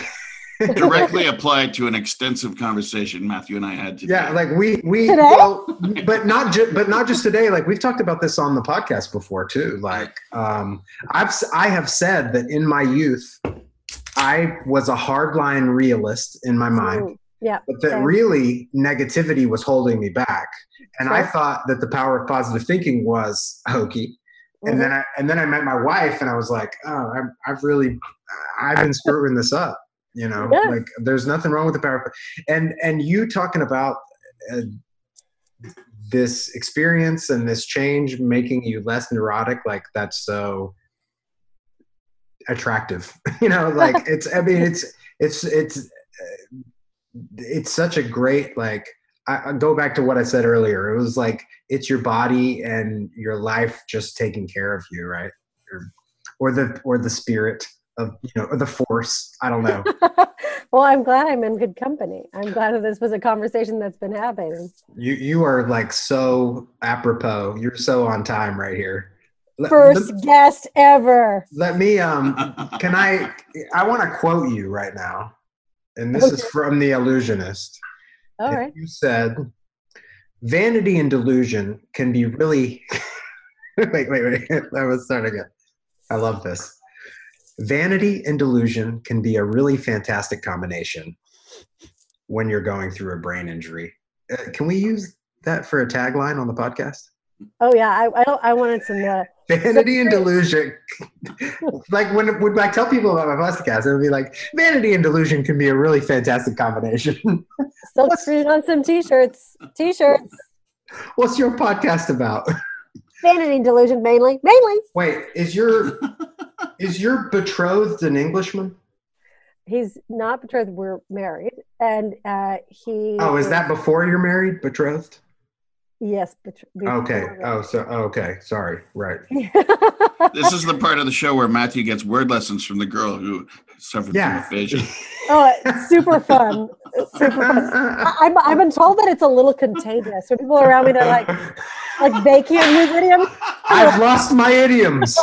directly applied to an extensive conversation Matthew and I had today. yeah, like we we Today? well, but not just but not just today. Like we've talked about this on the podcast before too. Like um, I've I have said that in my youth, I was a hardline realist in my mind. Mm, yeah. but that Same. really negativity was holding me back and i thought that the power of positive thinking was hokey Mhm. and then i and then i met my wife and i was like oh i've, I've really i've been screwing this up you know Yeah. like there's nothing wrong with the power of, and and you talking about uh, this experience and this change making you less neurotic like that's so attractive you know like it's i mean it's it's it's uh, it's such a great like I, I go back to what i said earlier. It was like it's your body and your life just taking care of you right? Or, or the or the spirit of you know or the force. I don't know. Well, I'm glad I'm in good company. I'm glad that this was a conversation that's been happening. you you are like so apropos. You're so on time right here. Let, First let, guest ever. let me um can i i want to quote you right now and this is from the Allusionist All right. You said vanity and delusion can be really. wait, wait, wait. Let me start again. I love this. Vanity and delusion can be a really fantastic combination when you're going through a brain injury. Uh, can we use that for a tagline on the podcast? Oh yeah, I I, I wanted some. Uh, Vanity and delusion. like when when I tell people about my podcast, it would be like vanity and delusion can be a really fantastic combination. silk screen on some t-shirts. T-shirts. What's your podcast about? Vanity and delusion mainly. Mainly. Wait, is your is your betrothed an Englishman? He's not betrothed. We're married, and uh, he. Oh, is that before you're married, betrothed? Yes. betr- before Okay. Oh, so okay. Sorry. Right. this is the part of the show where Matthew gets word lessons from the girl who suffered Yeah. from aphasia. Oh, it's super fun. It's super fun. I, I'm, I've been told that it's a little contagious. So people around me, they're like, like they can't use idioms. I've lost my idioms.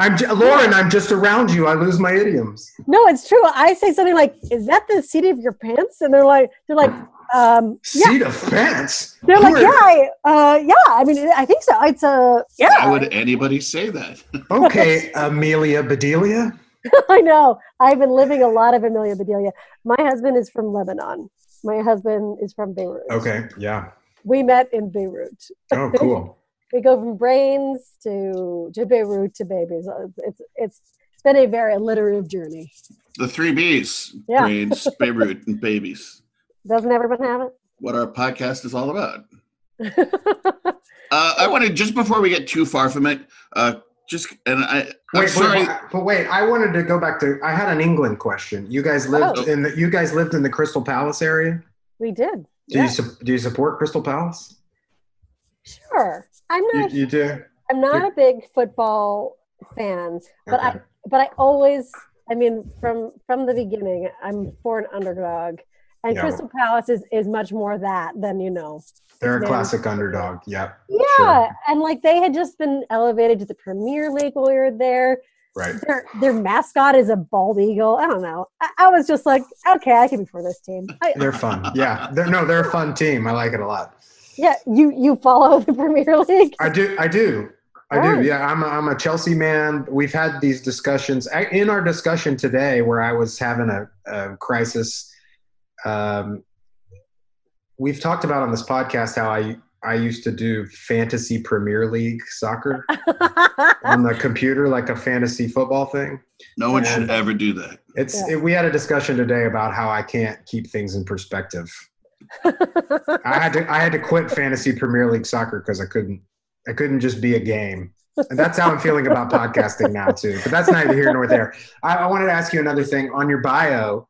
I'm j- Lauren. I'm just around you. I lose my idioms. No, it's true. I say something like, "Is that the seat of your pants?" And they're like, "They're like, um, yeah." Seat of pants. They're like, Who "Yeah, I, uh, yeah." I mean, I think so. It's a yeah. Why would anybody say that? Okay, Amelia Bedelia. I know. I've been living a lot of Amelia Bedelia. My husband is from Lebanon. My husband is from Beirut. Okay, yeah. We met in Beirut. Oh, cool. We go from brains to to Beirut to babies. Uh, It's it's it's been a very alliterative journey. The three B's: Yeah. brains, Beirut, and babies. Doesn't everyone have it? What our podcast is all about. Uh, I want to just before we get too far from it, uh, just and I. I'm Wait, sorry. wait, but wait. I wanted to go back to. I had an England question. You guys lived Oh. in the. You guys lived in the Crystal Palace area. we did. Do Yeah, you su- do you support Crystal Palace? sure. I'm not. you do. I'm not a big football fan, but I but I always, I mean, from from the beginning, I'm for an underdog, and Yeah. Crystal Palace is is much more that than you know. They're a classic underdog. Yeah. Yeah, Sure. and like they had just been elevated to the Premier League while we were there. Right. Their their mascot is a bald eagle. I don't know. I, I was just like, okay, I can be for this team. I, They're fun. Yeah. They're no. They're a fun team. I like it a lot. yeah, you you follow the Premier League. I do. I do. I do. Yeah. I'm. A, I'm a Chelsea man. We've had these discussions in our discussion today, where I was having a, a crisis. Um, we've talked about on this podcast how I I used to do fantasy Premier League soccer on the computer, like a fantasy football thing. no one Yeah. should ever do that. It's. Yeah. It, we had a discussion today about how I can't keep things in perspective. I had to I had to quit fantasy Premier League soccer because I couldn't I couldn't just be a game. And that's how I'm feeling about podcasting now too. But that's neither here nor there. I, I wanted to ask you another thing. On your bio,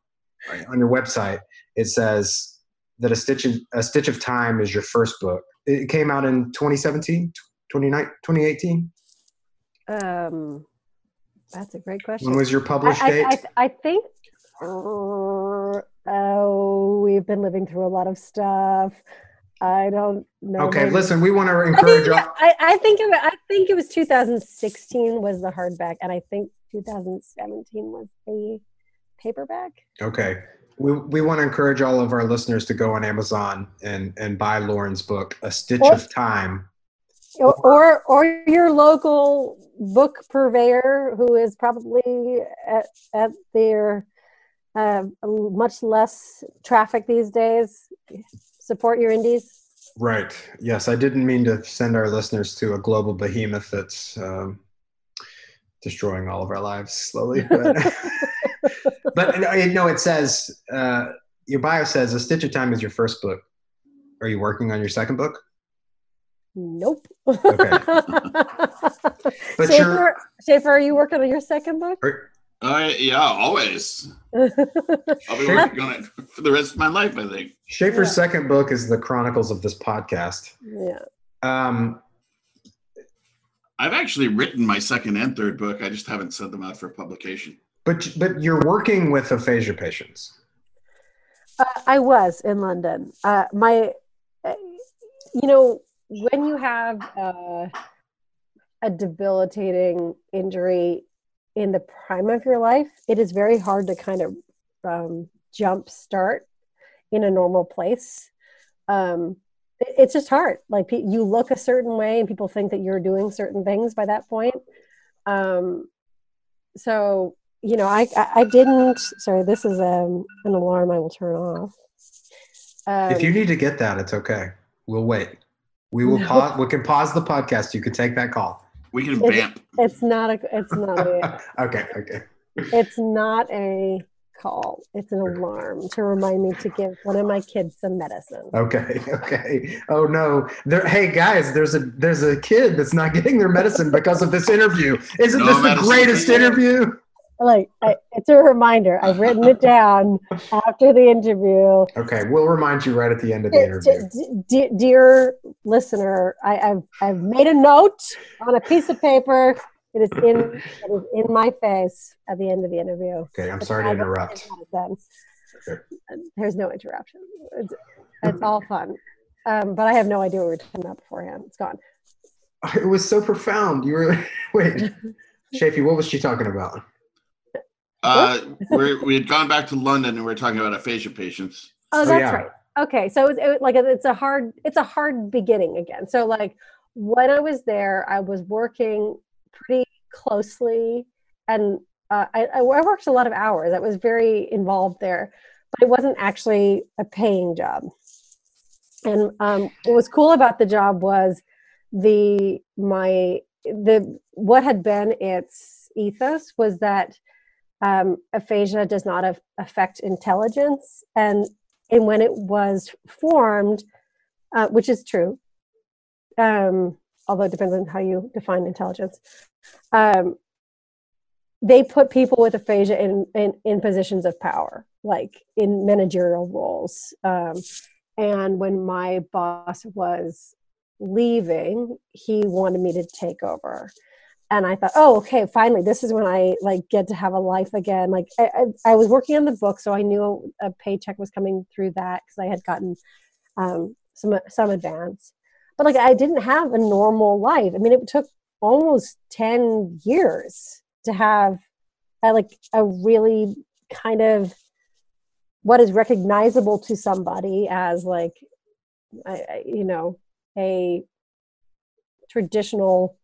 on your website, it says that a stitch of, a stitch of time is your first book. It came out in 2017, 2018. um, that's a great question. When was your published I, date? I, I, I think. Uh, oh, we've been living through a lot of stuff. I don't know. okay, maybe- listen, we want to I encourage think. I, I think it, I think it was 2016 was the hardback, and I think 2017 was the paperback. Okay. We, we want to encourage all of our listeners to go on Amazon and, and buy Lauren's book, A Stitch Or- of Time. Or, or or your local book purveyor who is probably at, at their uh, much less traffic these days. Support your indies. Right. Yes, I didn't mean to send our listeners to a global behemoth that's um, destroying all of our lives slowly. But, but no, no, it says uh, your bio says A Stitch of Time is your first book. Are you working on your second book? Nope. Okay. But Schaefer, you're- Schaefer, are you working on your second book? Or- Uh, yeah, always. I'll be working on it for the rest of my life. I think. Schaefer's Yeah. second book is the Chronicles of this podcast. yeah. Um, I've actually written my second and third book. I just haven't sent them out for publication. But but you're working with aphasia patients. Uh, I was in London. Uh, my, uh, you know, when you have uh, a debilitating injury in the prime of your life, it is very hard to kind of um, jump start in a normal place. Um, it- it's just hard. Like you look a certain way, and people think that you're doing certain things by that point. Um, so you know, I, I I didn't. Sorry, this is um, an alarm. I will turn off. Um, if you need to get that, it's okay. We'll wait. We will No. pause. We can pause the podcast. You can take that call. We can It's- vamp. it's not a. It's not a. okay. Okay. it's not a call. It's an alarm to remind me to give one of my kids some medicine. Okay. Okay. Oh no. There. Hey guys, there's a there's a kid that's not getting their medicine because of this interview. Isn't No this the medicine. greatest interview? Like I, it's a reminder. I've written it down after the interview. Okay, we'll remind you right at the end of the interview. d- d- dear listener, I, I've I've made a note on a piece of paper. It is in it is in my face at the end of the interview. Okay, I'm sorry to I interrupt. think about it then. Okay. There's no interruption. It's, it's all fun. Um, but I have no idea what we were talking about beforehand. It's gone. It was so profound. You were wait, Shafi, what was she talking about? Uh, we're, we had gone back to London and we are talking about aphasia patients. Oh, Oh, that's yeah. right. Okay, so it's it, like it's a hard it's a hard beginning again. So like when I was there, I was working pretty closely, and uh, I, I I worked a lot of hours. I was very involved there, but it wasn't actually a paying job. And um, what was cool about the job was the my the what had been its ethos was that um, aphasia does not af- affect intelligence. And and when it was formed uh, which is true um, although it depends on how you define intelligence um, they put people with aphasia in, in, in positions of power like in managerial roles. Um, and when my boss was leaving he wanted me to take over and I thought, oh, okay, finally, this is when I like get to have a life again. Like I, I, I was working on the book, so I knew a paycheck was coming through that because I had gotten um, some some advance. But like I didn't have a normal life. I mean, it took almost ten years to have a, like a really kind of what is recognizable to somebody as like, I, I, you know, a traditional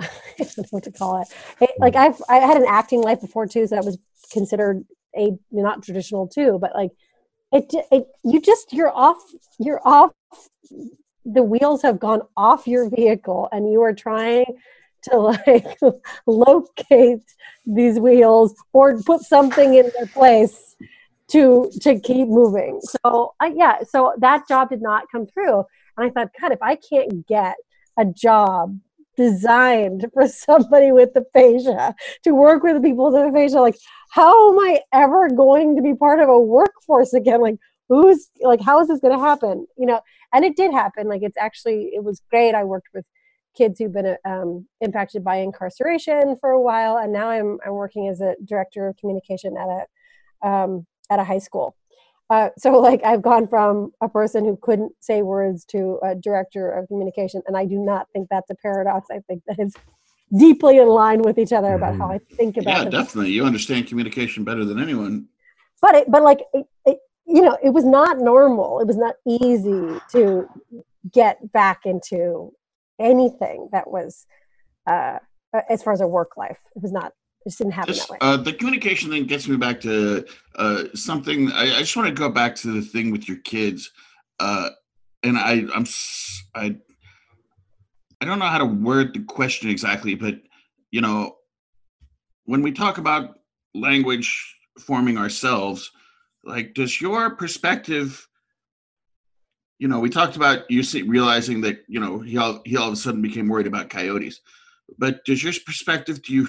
I don't know what to call it. Like I've I had an acting life before too, so that was considered a not traditional too. But like it, it you just you're off you're off. The wheels have gone off your vehicle, and you are trying to like locate these wheels or put something in their place to to keep moving. So I yeah, so that job did not come through, and I thought, God, if I can't get a job designed for somebody with aphasia to work with people with aphasia. Like how am i ever going to be part of a workforce again? Like who's like how is this going to happen? You know and it did happen. Like it's actually it was great. I worked with kids who've been um, impacted by incarceration for a while and now i'm i'm working as a director of communication at a um, at a high school uh, so like I've gone from a person who couldn't say words to a director of communication, and I do not think that's a paradox. I think that it's deeply in line with each other about how I think about Yeah, it. definitely. You understand communication better than anyone. But it, but like it, it, you know, it was not normal. It was not easy to get back into anything that was uh, as far as a work life. It was not. Just didn't happen Just, that way. uh, the communication thing gets me back to uh, something. I, I just want to go back to the thing with your kids, uh, and I, I'm, I, I don't know how to word the question exactly, but you know, when we talk about language forming ourselves, like, does your perspective? You know, we talked about you see, realizing that you know he all he all of a sudden became worried about coyotes, but does your perspective? Do you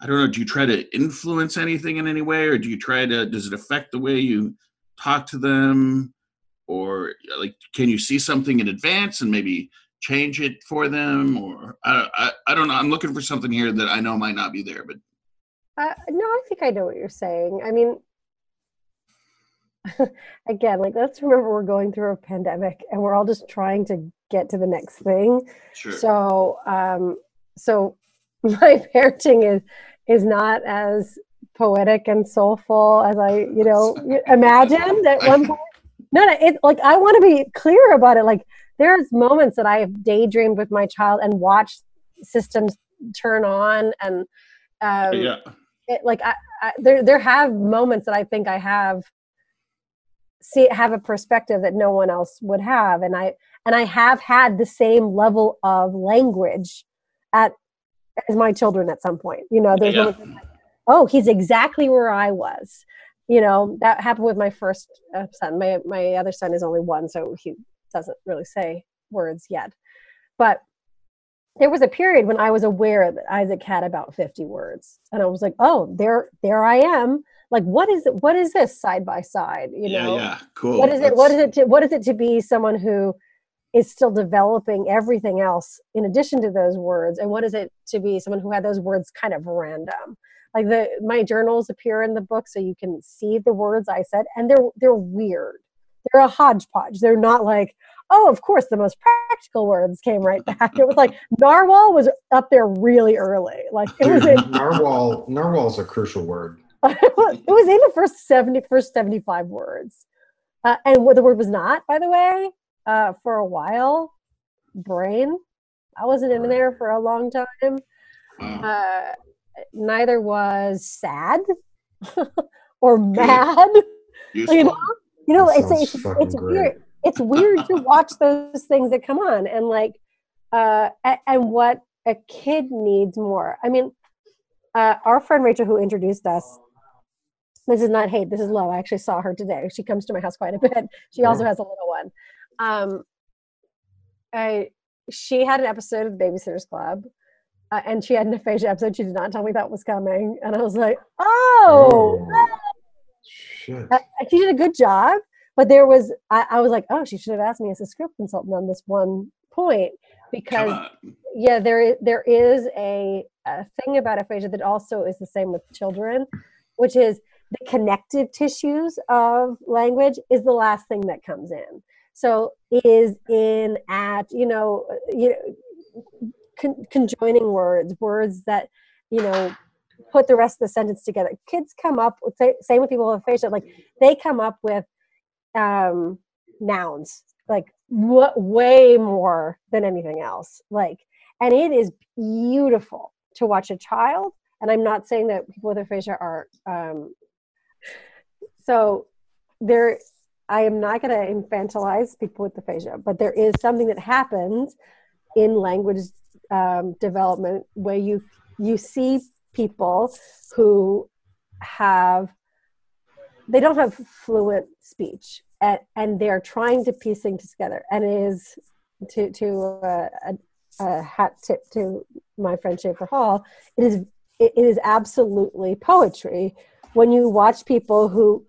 I don't know. Do you try to influence anything in any way, or do you try to? Does it affect the way you talk to them, or like can you see something in advance and maybe change it for them? Or I, I, I don't know. I'm looking for something here that I know might not be there, but Uh, no, I think I know what you're saying. I mean, again, like let's remember we're going through a pandemic and we're all just trying to get to the next thing. sure. So, um, so my parenting is is not as poetic and soulful as I, you know, imagined at one point. No, no, it like I want to be clear about it. Like there's moments that I have daydreamed with my child and watched systems turn on and um, yeah. it, like I, I there there have moments that I think I have see have a perspective that no one else would have and I and I have had the same level of language at as my children at some point you know there's Yeah. like, oh he's exactly where I was you know that happened with my first uh, son my my other son is only one so he doesn't really say words yet but there was a period when I was aware that Isaac had about 50 words. And I was like, oh, there there I am. Like what is it what is this side by side? You yeah, know? yeah, cool. What is it what is it to what is it to be someone who is still developing everything else in addition to those words? And what is it to be someone who had those words kind of random? Like the my journals appear in the book so you can see the words I said and they're they're weird. They're a hodgepodge. They're not like oh, of course, the most practical words came right back. It was like narwhal was up there really early. Like it was in, narwhal. Narwhal's a crucial word. it was in the first 70, first 75 words. Uh, and what the word was not, by the way, uh, for a while, brain. I wasn't in there for a long time. Uh, neither was sad or mad. Useful. you know, You know, That it's it's, it's great. weird. It's weird to watch those things that come on and like uh and what a kid needs more. I mean, uh our friend Rachel who introduced us this is not hate, this is love. I actually saw her today. She comes to my house quite a bit. She also has a little one. Um I she had an episode of the Babysitters Club. Uh, and she had an aphasia episode. She did not tell me that was coming, and I was like, "Oh, Shit. uh, she did a good job but there was I, I was like oh she should have asked me as a script consultant on this one point because on. yeah there is there is a, a thing about aphasia that also is the same with children which is the connective tissues of language is the last thing that comes in so is in at you know uh, you know con- conjoining words words that you know put the rest of the sentence together. Kids come up with same with people with aphasia like they come up with um nouns like w- way more than anything else. Like and it is beautiful to watch a child and i'm not saying that people with aphasia are um so there i am not going to infantilize people with aphasia but there is something that happens in language um, development where you you see people who have they don't have fluent speech and, and they're trying to piece things together. And it is to to uh, a, a hat tip to my friend Schaefer Hall it is it is absolutely poetry when you watch people who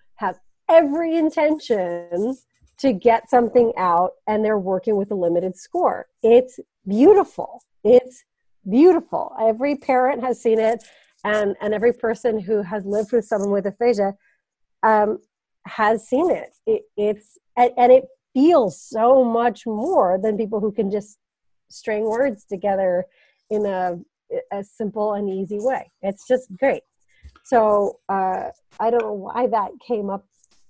every intention to get something out and they're working with a limited score it's beautiful it's beautiful every parent has seen it and and every person who has lived with someone with aphasia um, has seen it. it it's and, and it feels so much more than people who can just string words together in a, a simple and easy way. It's just great. So uh, I don't know why that came up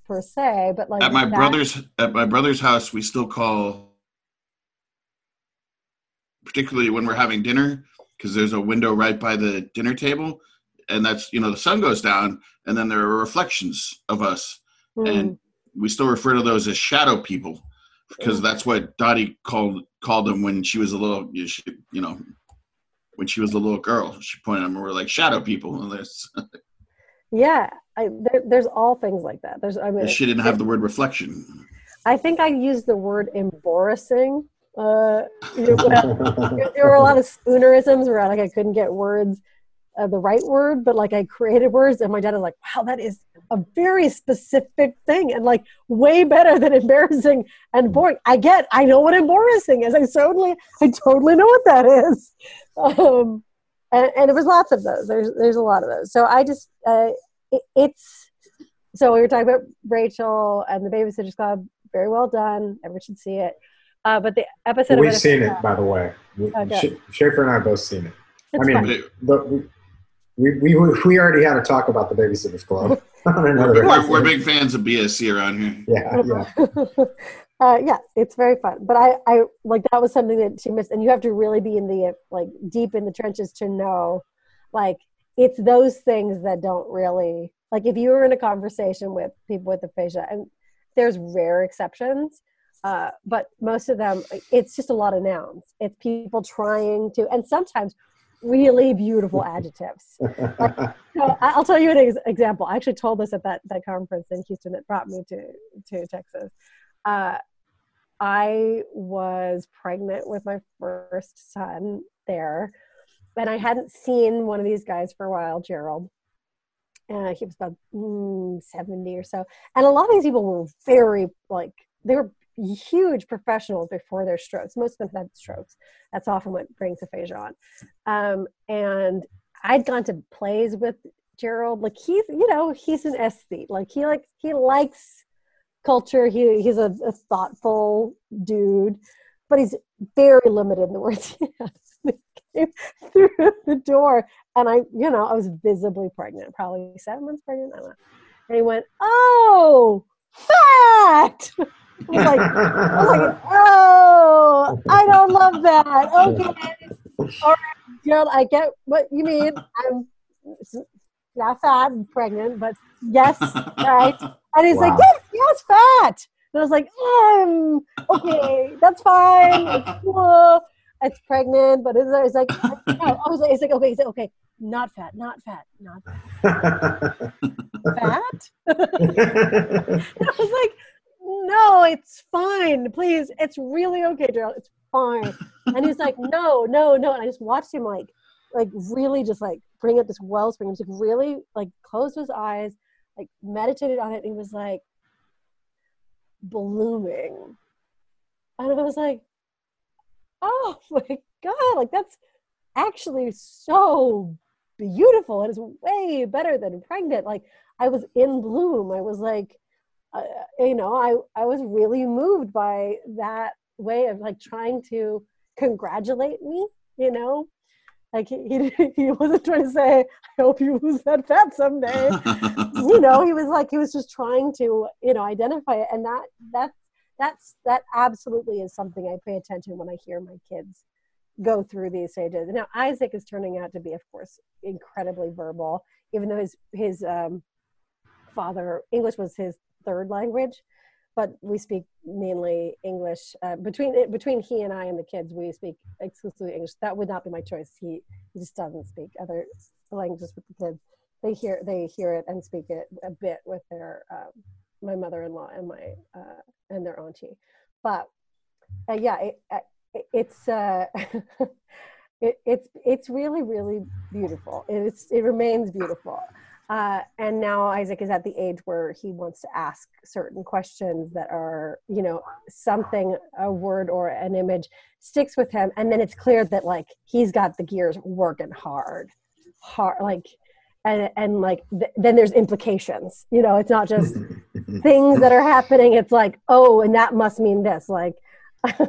per se, but like At my that- brother's at my brother's house, we still call, particularly when we're having dinner, because there's a window right by the dinner table, and that's you know the sun goes down, and then there are reflections of us, Hmm. and we still refer to those as shadow people, because that's what Dottie called called them when she was a little, you you know, when she was a little girl. She pointed at them, and we're like shadow people, and there's, yeah, I, there, there's all things like that. There's I mean she didn't have the word reflection. I think I used the word embarrassing. Uh, you know, there, there were a lot of spoonerisms where like I couldn't get words, uh, the right word, but like I created words, and my dad was like, "Wow, that is a very specific thing, and like way better than embarrassing and boring." I get, I know what embarrassing is. I totally, I totally know what that is. Um, and, and there was lots of those. There's, there's a lot of those. So I just, uh, it, it's. So we were talking about Rachel and the Babysitters Club. Very well done. Everyone should see it. Uh, but the episode We've seen it, by the way. Okay. Schaefer and I have both seen it. It's I mean, fun. But But we, we, we, we already had a talk about the Babysitters Club. we're, we're, we're big fans of BSC around here. Yeah, yeah. uh, yeah, it's very fun. But I, I like that was something that she missed, and you have to really be in the like deep in the trenches to know, like it's those things that don't really like if you were in a conversation with people with aphasia, and there's rare exceptions, uh, but most of them, it's just a lot of nouns. It's people trying to, and sometimes really beautiful adjectives. So I'll tell you an ex- example. I actually told this at that, that conference in Houston that brought me to, to Texas. Uh, I was pregnant with my first son there, and I hadn't seen one of these guys for a while, Gerald. Uh, he was about mm, 70 or so. And a lot of these people were very, like, they were huge professionals before their strokes. Most of them had strokes. That's often what brings aphasia on. Um, and I'd gone to plays with Gerald. Like, he's, you know, he's an aesthete. Like, he, like, he likes culture. He, he's a, a thoughtful dude, but he's very limited in the words he has. Through the door and I, you know, I was visibly pregnant, probably seven months pregnant. I don't know. And he went, "Oh, fat." I was like, I was like, "Oh, I don't love that." Okay, all right, Gerald, I get what you mean. I'm not fat and pregnant, but yes, right. And he's like, "Yes, yes, fat." And I was like, um, "Okay, that's fine." It's cool. It's pregnant, but it's, it's like. I was like, it's like, okay, he's like, okay, not fat, not fat, not fat. fat. I was like, no, it's fine. Please, it's really okay, Gerald. It's fine. And he's like, no, no, no. And I just watched him like, like really just like bring up this wellspring. He was like really like closed his eyes, like meditated on it. And he was like blooming. And I was like, oh my God, like that's actually so beautiful. It is way better than pregnant. Like I was in bloom. I was like, uh, you know, I, I was really moved by that way of like trying to congratulate me, you know, like he, he, he wasn't trying to say, I hope you lose that fat someday. you know, he was like, he was just trying to, you know, identify it. And that, that, that's, that absolutely is something I pay attention when I hear my kids go through these stages. Now Isaac is turning out to be, of course, incredibly verbal, even though his, his, um, father, English was his third language, but we speak mainly English. Uh, between between he and I and the kids, we speak exclusively English. That would not be my choice. He, he just doesn't speak other languages with the kids. They hear they hear it and speak it a bit with their um, my mother-in-law and my uh, and their auntie. But uh, yeah, it, uh, it, it's uh, it, it's it's really really beautiful. It's it remains beautiful. Uh, and now Isaac is at the age where he wants to ask certain questions that are, you know, something, a word or an image sticks with him. And then it's clear that like he's got the gears working hard, hard, like, and, and like, th- then there's implications, you know, it's not just things that are happening. It's like, oh, and that must mean this. Like,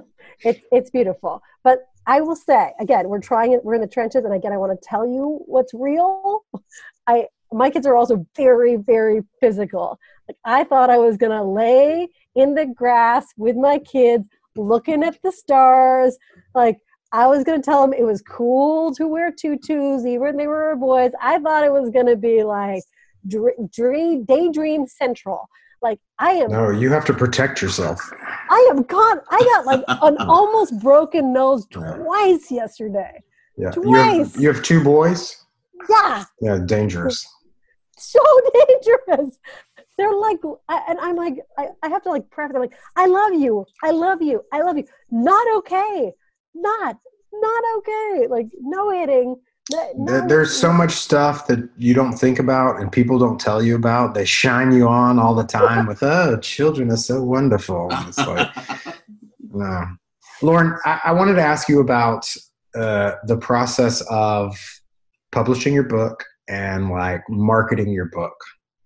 it's, it's beautiful. But I will say, again, we're trying it, we're in the trenches. And again, I want to tell you what's real. I, my kids are also very very physical like i thought i was going to lay in the grass with my kids looking at the stars like i was going to tell them it was cool to wear tutus even when they were boys i thought it was going to be like dream daydream central like i am no, you have to protect yourself. i am gone i got like an almost broken nose twice yesterday Yeah. You have, Twice. you have two boys? yeah Yeah, dangerous. so dangerous. They're like, I- and I'm like, I, I have to like preface. I'm like, I love you, I love you, I love you. Not okay, not, not okay. Like no hitting. no- no There- There's so much stuff that you don't think about and people don't tell you about. They shine you on all the time with, oh, children are so wonderful. And It's like, no. Lauren, I, I wanted to ask you about uh, the process of publishing your book and like marketing your book.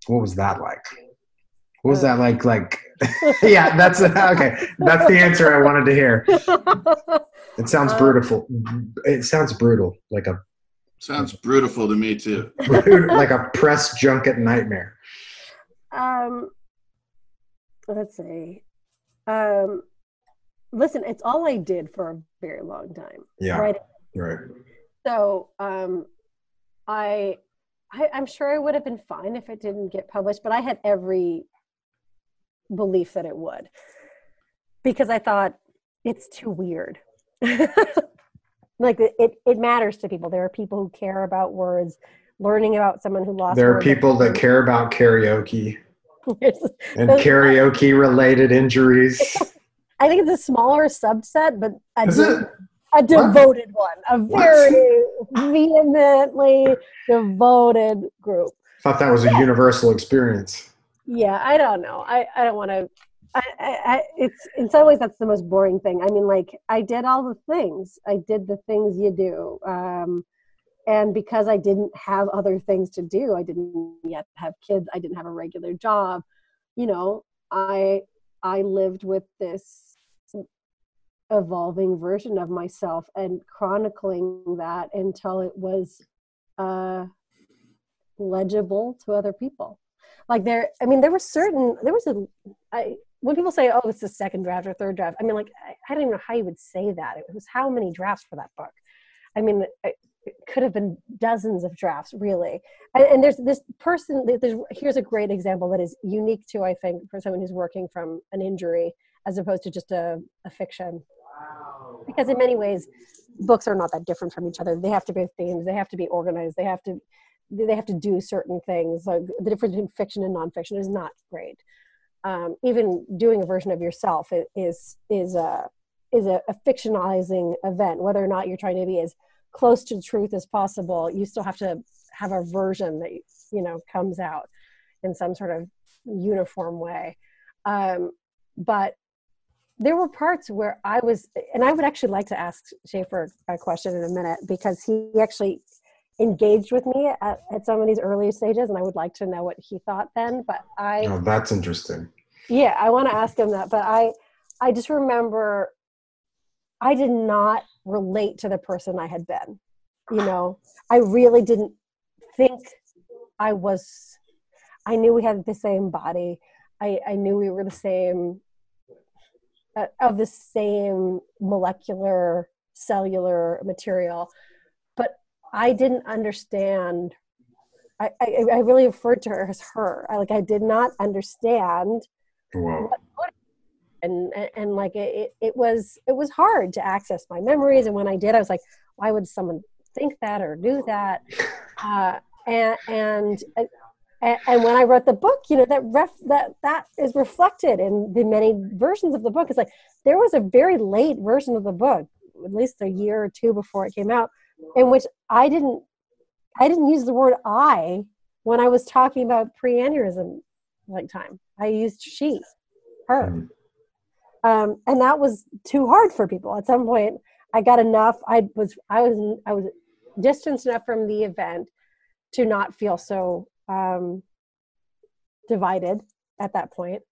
What was that like? What was that like? Like, yeah, that's okay. That's the answer I wanted to hear. It sounds Uh, brutal. It sounds brutal, like a Sounds brutal to me too. like a press junket nightmare. um, let's see. Um, listen, it's all I did for a very long time. Yeah, Right. right. So, um, I, I, I'm sure I would have been fine if it didn't get published, but I had every belief that it would because I thought it's too weird. like it, it, it matters to people. There are people who care about words, learning about someone who lost. There are people that care about karaoke and karaoke related injuries. I think it's a smaller subset, but I Is do- it? A devoted one, a very vehemently devoted group. Thought that was a universal experience. Yeah, I don't know. I, I don't want to. I, I, I, it's in some ways that's the most boring thing. I mean, like I did all the things. I did the things you do, um, and because I didn't have other things to do, I didn't yet have kids. I didn't have a regular job. You know, I I lived with this evolving version of myself and chronicling that until it was uh, legible to other people. Like there, I mean, there were certain, there was a, I, when people say, oh, it's the second draft or third draft, I mean, like, I, I don't even know how you would say that. It was how many drafts for that book? I mean, it, it could have been dozens of drafts, really. And, and there's this person, there's, here's a great example that is unique to, I think, for someone who's working from an injury as opposed to just a, a fiction. Because in many ways, books are not that different from each other. They have to be themes, they have to be organized, they have to they have to do certain things. Like the difference between fiction and nonfiction is not great. Um, even doing a version of yourself is is a is a, a fictionalizing event. Whether or not you're trying to be as close to truth as possible, you still have to have a version that you know comes out in some sort of uniform way. Um, but there were parts where I was, and I would actually like to ask Schaefer a question in a minute because he actually engaged with me at, at some of these early stages and i would like to know what he thought then but i oh that's interesting. Yeah i want to ask him that but i i just remember i did not relate to the person i had been you know? I really didn't think i was i knew we had the same body. I i knew we were the same of the same molecular cellular material but I didn't understand. I, I, I really referred to her as her. I, like I did not understand. Wow. What, and, and, and like it, it was it was hard to access my memories. And when I did, I was like, why would someone think that or do that? Uh, and and and when I wrote the book, you know that ref, that that is reflected in the many versions of the book. It's like there was a very late version of the book, at least a year or two before it came out, in which I didn't I didn't use the word I when I was talking about pre-aneurysm like time. I used she, her. Mm. Um, and that was too hard for people. At some point, I got enough. I was I was I was distanced enough from the event to not feel so um, divided at that point.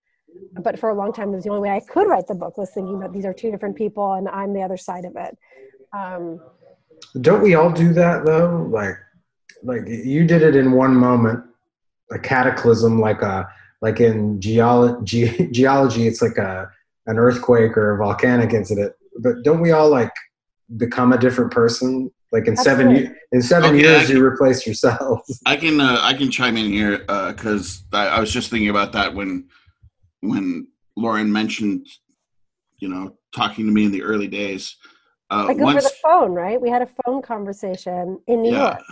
But for a long time, it was the only way I could write the book was thinking about these are two different people and I'm the other side of it. Um, don't we all do that though? Like, like you did it in one moment, a cataclysm, like a like in geology. geology, it's like a an earthquake or a volcanic incident. But don't we all like become a different person? Like in seven years, in seven okay, years, can, you replace yourselves. I can uh, I can chime in here because uh, I, I was just thinking about that when when Lauren mentioned, you know, talking to me in the early days. Uh, like over the phone, right? We had a phone conversation in New yeah. York.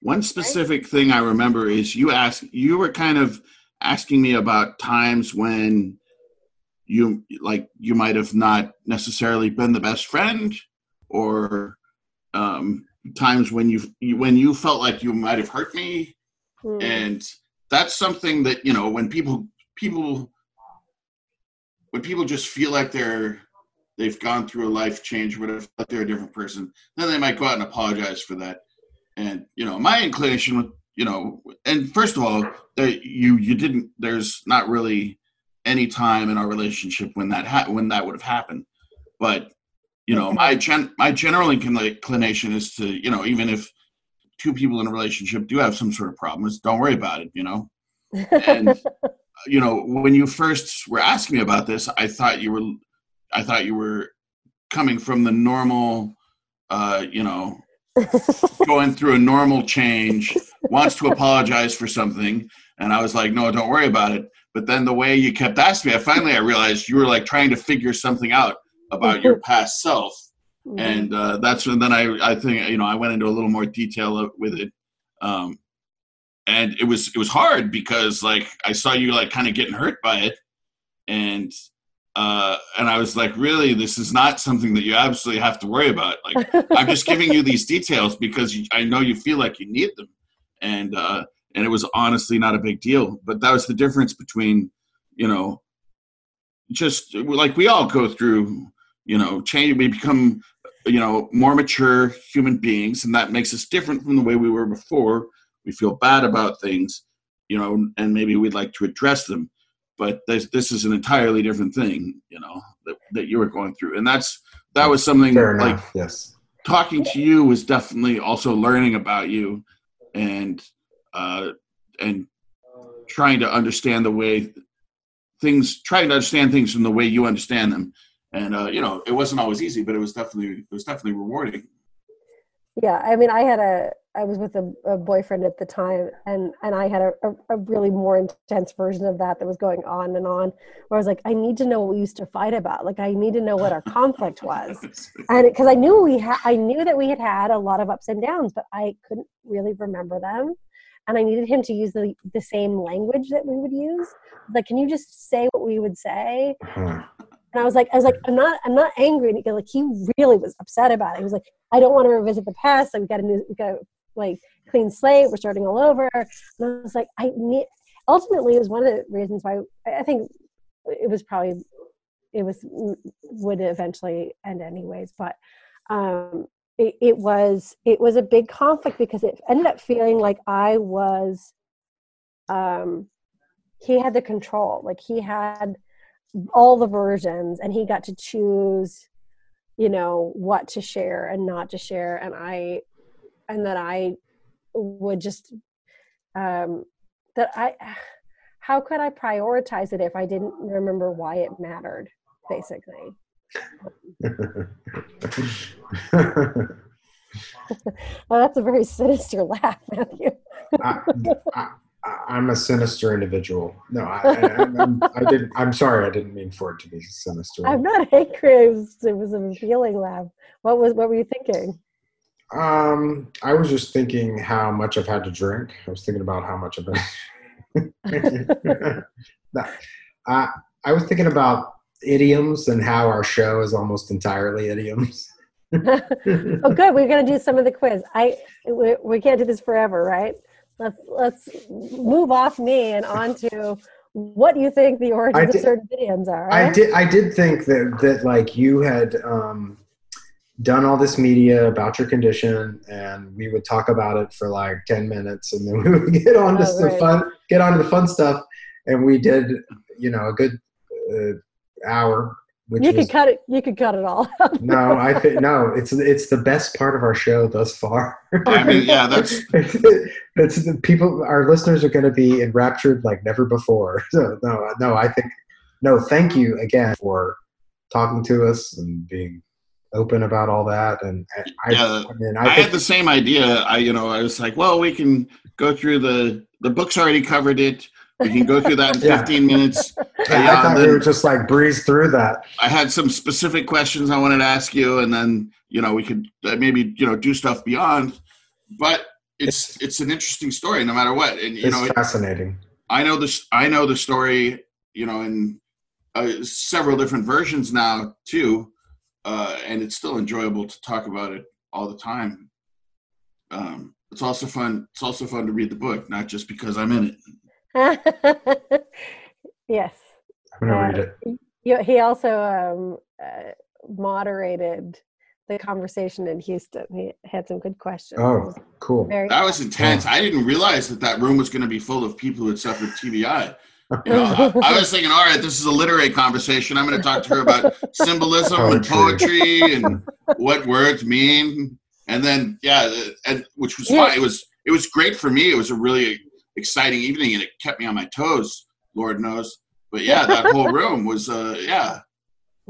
One specific right? thing I remember is you asked, you were kind of asking me about times when you like you might have not necessarily been the best friend, or um, times when you when you felt like you might have hurt me, mm. and that's something that you know when people people when people just feel like they're they've gone through a life change, whatever, but they're a different person, then they might go out and apologize for that. And you know, my inclination with you know, and first of all, that you you didn't. There's not really any time in our relationship when that ha- when that would have happened. But you know, my gen- my general inclination is to you know, even if two people in a relationship do have some sort of problems, don't worry about it. You know, and you know, when you first were asking me about this, I thought you were I thought you were coming from the normal, uh, you know, going through a normal change, wants to apologize for something, and I was like, no, don't worry about it. But then the way you kept asking me, I finally I realized you were like trying to figure something out about your past self, mm-hmm. and uh, that's when then I I think you know I went into a little more detail with it. Um, and it was it was hard because like I saw you like kind of getting hurt by it, and uh, and I was like, really, this is not something that you absolutely have to worry about. Like, I'm just giving you these details because you, I know you feel like you need them, and uh, and it was honestly not a big deal. But that was the difference between, you know, just like we all go through, you know, change. We become, you know, more mature human beings, and that makes us different from the way we were before. We feel bad about things, you know, and maybe we'd like to address them but this this is an entirely different thing, you know, that, that you were going through, and that's that was something like. Yes. talking to you was definitely also learning about you, and uh, and trying to understand the way things, trying to understand things from the way you understand them, and uh, you know, it wasn't always easy, but it was definitely it was definitely rewarding. Yeah, I mean, I had a, I was with a, a boyfriend at the time, and and I had a, a, a really more intense version of that that was going on and on. Where I was like, I need to know what we used to fight about. Like, I need to know what our conflict was, and because I knew we had, I knew that we had had a lot of ups and downs, but I couldn't really remember them, and I needed him to use the the same language that we would use. Like, can you just say what we would say? And I was like, I was like, I'm not, I'm not angry. And he, like, he really was upset about it. He was like, I don't want to revisit the past. Like, we got a new, got like clean slate. We're starting all over. And I was like, I need. Ultimately, it was one of the reasons why I think it was probably, it was would eventually end anyways. But um, it, it was, it was a big conflict because it ended up feeling like I was. Um, he had the control. Like he had all the versions and he got to choose you know what to share and not to share. And i and that i would just um that i how could i prioritize it if i didn't remember why it mattered basically? Well, that's a very sinister laugh matthew. I, I, I'm a sinister individual. No, I, I, I'm, I didn't. I'm sorry. I didn't mean for it to be sinister. i'm not angry it was, it was a feeling laugh what was what were you thinking Um, I was just thinking how much I've had to drink. I was thinking about how much I've been. No, I I was thinking about idioms and how our show is almost entirely idioms. oh good we're going to do some of the quiz i we, we can't do this forever right let's let's move off me and on to what do you think the origins did- of certain idioms are I did. I did think that that like you had um, done all this media about your condition, and we would talk about it for like ten minutes, and then we would get on to Oh, the right. fun, get on to the fun stuff, and we did, you know, a good uh, hour. Which you was, could cut it you could cut it all no, I think no. It's it's the best part of our show thus far. I mean, yeah, that's it's the people. Our listeners are going to be enraptured like never before. So no, uh, no. I think no. Thank you again for talking to us and being open about all that. And I, Yeah, I mean, I, I, had think the same idea. I, you know, I was like, well, we can go through the the books already covered it. We can go through that in Yeah. 15 minutes. I Yeah, thought we would just like breeze through that. I had some specific questions I wanted to ask you, and then you know we could uh, maybe you know do stuff beyond. But it's it's an interesting story, no matter what. And you It's know, it, fascinating. I know this. I know the story. You know, in uh, several different versions now too, uh, and it's still enjoyable to talk about it all the time. Um, it's also fun. It's also fun to read the book, not just because I'm in it. yes I'm gonna Uh, read it. Yeah, he also um, uh, moderated the conversation in Houston. He had some good questions. Oh, cool. very That was intense. I didn't realize that that room was going to be full of people who had suffered TBI. You know, I, I was thinking, all right, this is a literary conversation. I'm going to talk to her about symbolism and Poetry. poetry and what words mean. And then, yeah, and, which was Yeah. fine. It was it was great for me. It was a really exciting evening, and it kept me on my toes. Lord knows. But yeah, that whole room was, uh, yeah.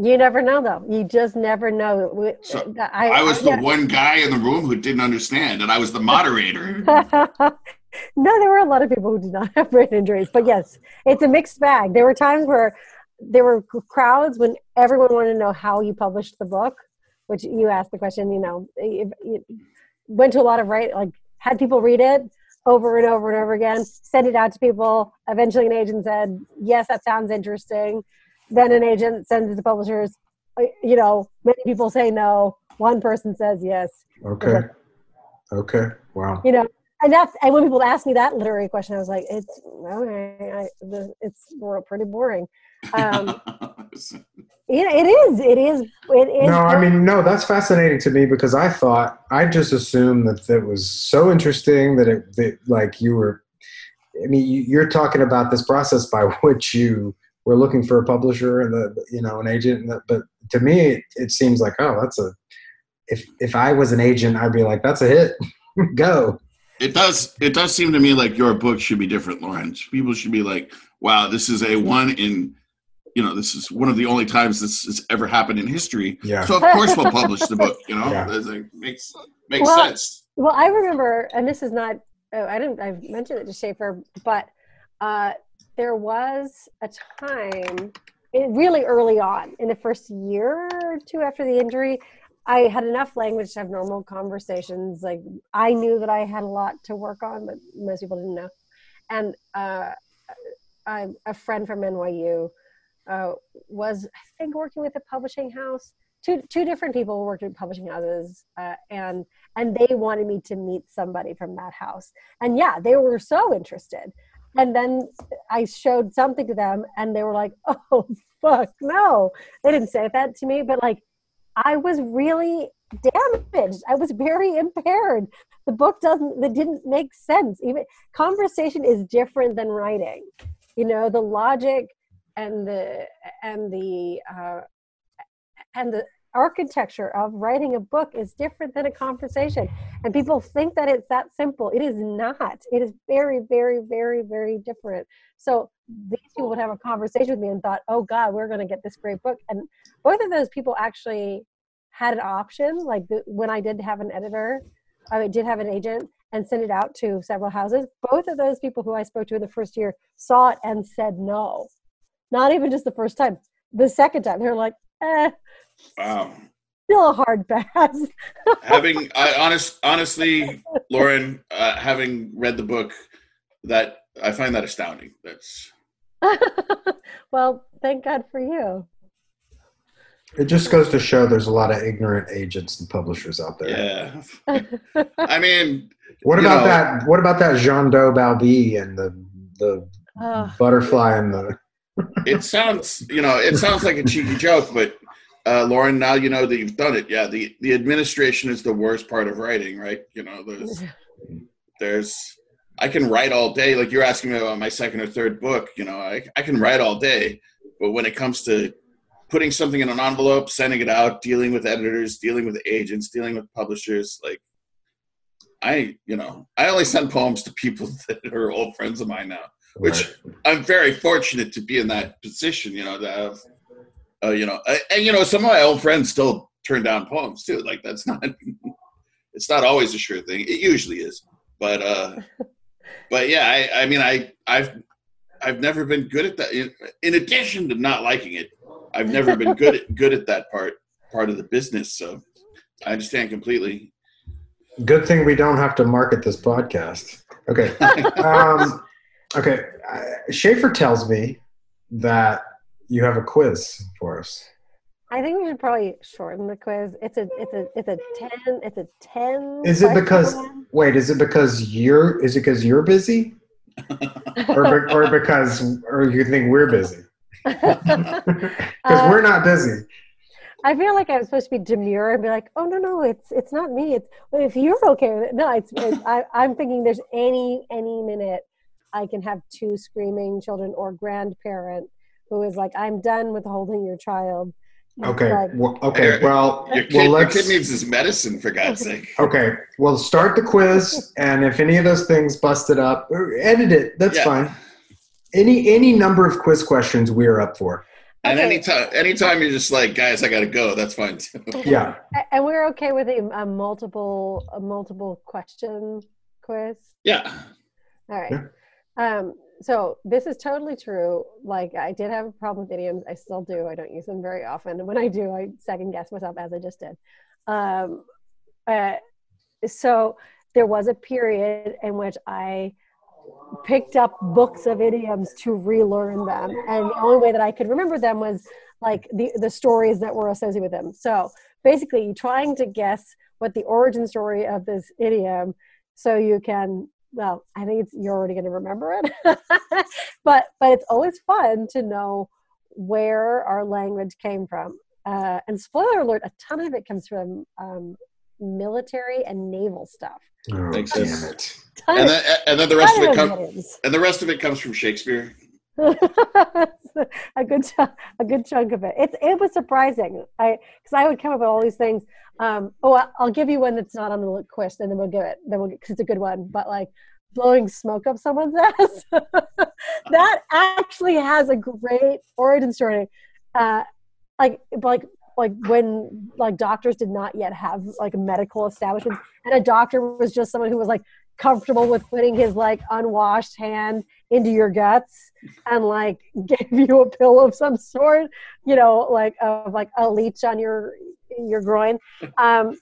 You never know, though. You just never know. So, that- I was the yeah. one guy in the room who didn't understand, and I was the moderator. no, there were a lot of people who did not have brain injuries, but yes, it's a mixed bag. There were times where there were crowds when everyone wanted to know how you published the book, which you asked the question. You know, you went to a lot of right, like had people read it over and over and over again, sent it out to people. Eventually, an agent said, "Yes, that sounds interesting." then an agent sends it to publishers. Uh, You know, many people say no. One person says yes. Okay. Okay. Wow. You know, and that's and when people ask me that literary question, I was like, it's okay. I, the, it's pretty boring. Um, it, it is. It is. It is. No, I mean, no, that's fascinating to me because I thought, I just assumed that it was so interesting that it, that, like, you were, I mean, you- you're talking about this process by which you were looking for a publisher and the, you know, an agent. And the, but to me, it, it seems like, oh, that's a, if, if I was an agent, I'd be like, that's a hit. Go. It does. It does seem to me like your book should be different, Lawrence. People should be like, "Wow, this is a one in, you know, this is one of the only times this has ever happened in history." Yeah. So of course we'll publish the book. You know, Yeah. It's like, makes makes Well, sense. Well, I remember, and this is not, oh, I didn't, I mentioned it to Schaefer, but uh, there was a time, it, really early on, in the first year or two after the injury, I had enough language to have normal conversations. Like, I knew that I had a lot to work on, but most people didn't know. And uh, I, a friend from NYU uh, was, I think, working with a publishing house. Two, two different people worked at publishing houses, uh, and and they wanted me to meet somebody from that house. And yeah they were so interested. And then i showed something to them and they were like oh fuck no. They didn't say that to me but like i was really damaged. I was very impaired. The book doesn't that didn't make sense. Even conversation is different than writing. You know the logic and the and the uh, and the architecture of writing a book is different than a conversation. And people think that it's that simple. It is not. It is very very very very different. So these people would have a conversation with me and thought oh god we're going to get this great book. And both of those people actually had an option. Like the, when i did have an editor i did have an agent and sent it out to several houses. Both of those people who i spoke to in the first year saw it and said no not even just the first time the second time they're like eh Wow. still a hard pass. having I honest honestly, Lauren, uh, having read the book, that I find that astounding. That's well, thank God for you. It just goes to show there's a lot of ignorant agents and publishers out there. yeah. I mean, What about know- that? What about that Jean-Do Bauby and the the Ugh. butterfly and the? It sounds you know it sounds like a cheeky joke but uh, lauren now you know that you've done it. Yeah the the administration is the worst part of writing right? You know there's there's i can write all day. Like you're asking me about my second or third book you know i, I can write all day. But when it comes to putting something in an envelope sending it out dealing with editors dealing with agents dealing with publishers like i you know i only send poems to people that are old friends of mine now which I'm very fortunate to be in that position, you know, to have, uh, you know, and, and, you know, some of my old friends still turn down poems too. Like that's not, it's not always a sure thing. It usually is, but, uh, but yeah, I, I mean, I, I've, I've never been good at that. In, in addition to not liking it, I've never been good at good at that part part of the business. So I understand completely. Good thing we don't have to market this podcast. Okay. Um, okay. Uh, Schaefer tells me that you have a quiz for us. I think we should probably shorten the quiz. It's a it's a it's a ten it's a ten. Is it because one. wait? Is it because you're? Is it because you're busy, or be, or because or you think we're busy? Because Uh, we're not busy. I feel like I'm supposed to be demure and be like, oh no no, it's it's not me. It's if you're okay with it. No, it's, it's I, I'm thinking there's any any minute I can have two screaming children or grandparent who is like, I'm done with holding your child. Okay. Like, Well, okay. Well, Your kid, well, let's. kid needs his medicine for God's sake. Okay, we'll start the quiz, and if any of those things busted up, edit it. That's Yeah. fine. Any any number of quiz questions we are up for. And Okay. anytime, anytime you're just like, guys, I gotta go. That's fine too. Yeah. And we're okay with a, a multiple a multiple question quiz. Yeah. All right. Um, so this is totally true. Like I did have a problem with idioms. I still do. I don't use them very often. And when I do, I second guess myself as I just did. Um, uh, so there was a period in which I picked up books of idioms to relearn them, and the only way that I could remember them was like the the stories that were associated with them. So basically, trying to guess what the origin story of this idiom, so you can. Well, I think it's you're already going to remember it, but but it's always fun to know where our language came from. Uh, and spoiler alert, a ton of it comes from um, military and naval stuff. Oh, Makes damn sense. it. And of- then, and then the rest of it comes, and the rest of it comes from Shakespeare. a good ch- a good chunk of it. It's it was surprising. I because I would come up with all these things. Um, oh, I- I'll give you one that's not on the quiz, and then we'll give it. Then we'll because it's a good one. But like blowing smoke up someone's ass, that actually has a great origin story. Uh, like like like when like doctors did not yet have like medical establishments, and a doctor was just someone who was like comfortable with putting his like unwashed hand into your guts and like gave you a pill of some sort, you know, like of like a leech on your your groin. Um,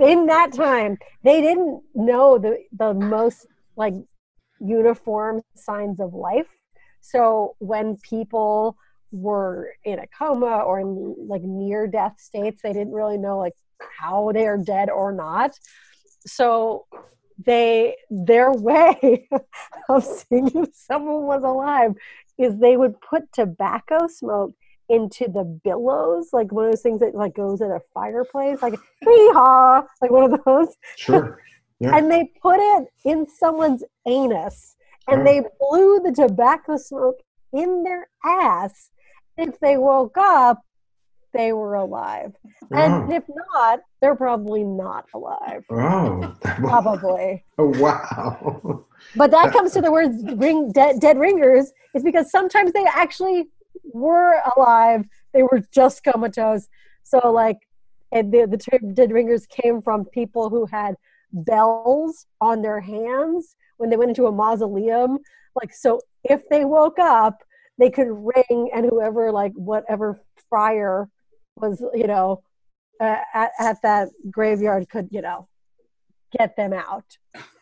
in that time, they didn't know the the most like uniform signs of life. So when people were in a coma or in like near death states, they didn't really know like how they are dead or not. So they their way of seeing if someone was alive is they would put tobacco smoke into the billows, like one of those things that like goes in a fireplace, like hee haw, like one of those, Sure. Yeah. and they put it in someone's anus, and they blew the tobacco smoke in their ass. If they woke up, they were alive, and Oh. if not, they're probably not alive. Oh. Probably. Oh, wow. But that comes to the words ring dead, dead ringers is because sometimes they actually were alive. They were just comatose. So like and the, the term dead ringers came from people who had bells on their hands when they went into a mausoleum. Like so if they woke up, they could ring and whoever like whatever friar was, you know, uh, at, at that graveyard could, you know, get them out.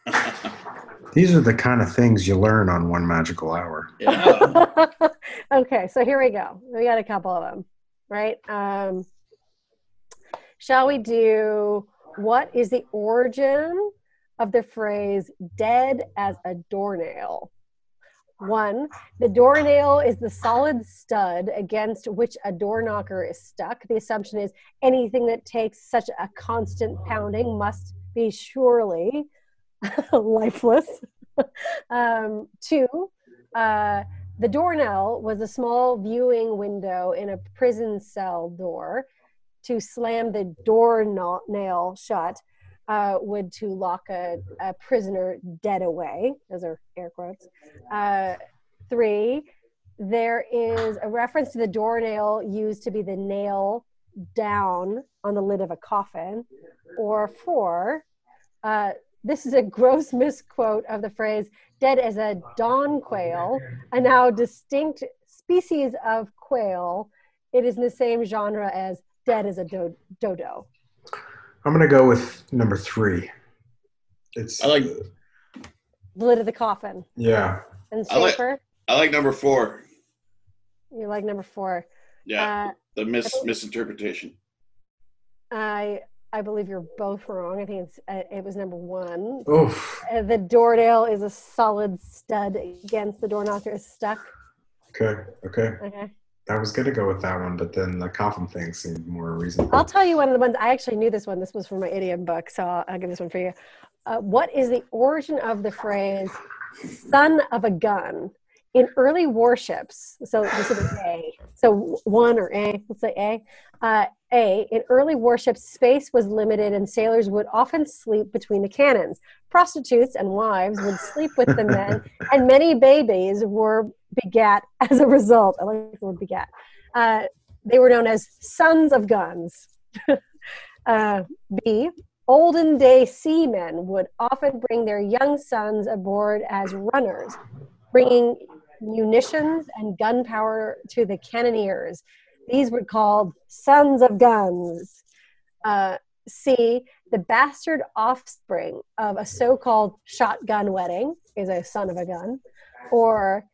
These are the kind of things you learn on One Magical Hour. Yeah. okay, so here we go. We got a couple of them, right? Um, shall we do what is the origin of the phrase dead as a doornail? One, the doornail is the solid stud against which a door knocker is stuck. The assumption is anything that takes such a constant pounding must be surely lifeless. um, two, uh, the doornail was a small viewing window in a prison cell door. To slam the doornail shut uh, would to lock a, a prisoner dead away. Those are air quotes. Uh, three, there is a reference to the doornail used to be the nail down on the lid of a coffin. Or four, uh, this is a gross misquote of the phrase dead as a dawn quail, a now distinct species of quail. It is in the same genre as dead as a do- dodo. I'm going to go with number three. It's I like The lid of the coffin. yeah. And I like- I like number four. you like number four. Yeah, Uh, the mis misinterpretation. I I believe you're both wrong. I think it's uh, it was number one. Oof. Uh, the doornail is a solid stud against the door knocker is stuck. Okay. Okay. Okay. I was going to go with that one, but then the coffin thing seemed more reasonable. I'll tell you one of the ones I actually knew this one. This was from my idiom book, so I'll, I'll give this one for you. Uh, what is the origin of the phrase "son of a gun" in early warships? So this is A. So one or A. Let's say A. Uh, a. In early warships, space was limited, and sailors would often sleep between the cannons. Prostitutes and wives would sleep with the men, and many babies were begat as a result. I like the word begat. Uh, they were known as sons of guns. uh, B. Olden day seamen would often bring their young sons aboard as runners, bringing munitions and gunpowder to the cannoneers. These were called sons of guns. Uh, C. The bastard offspring of a so called shotgun wedding. is a son of a gun, or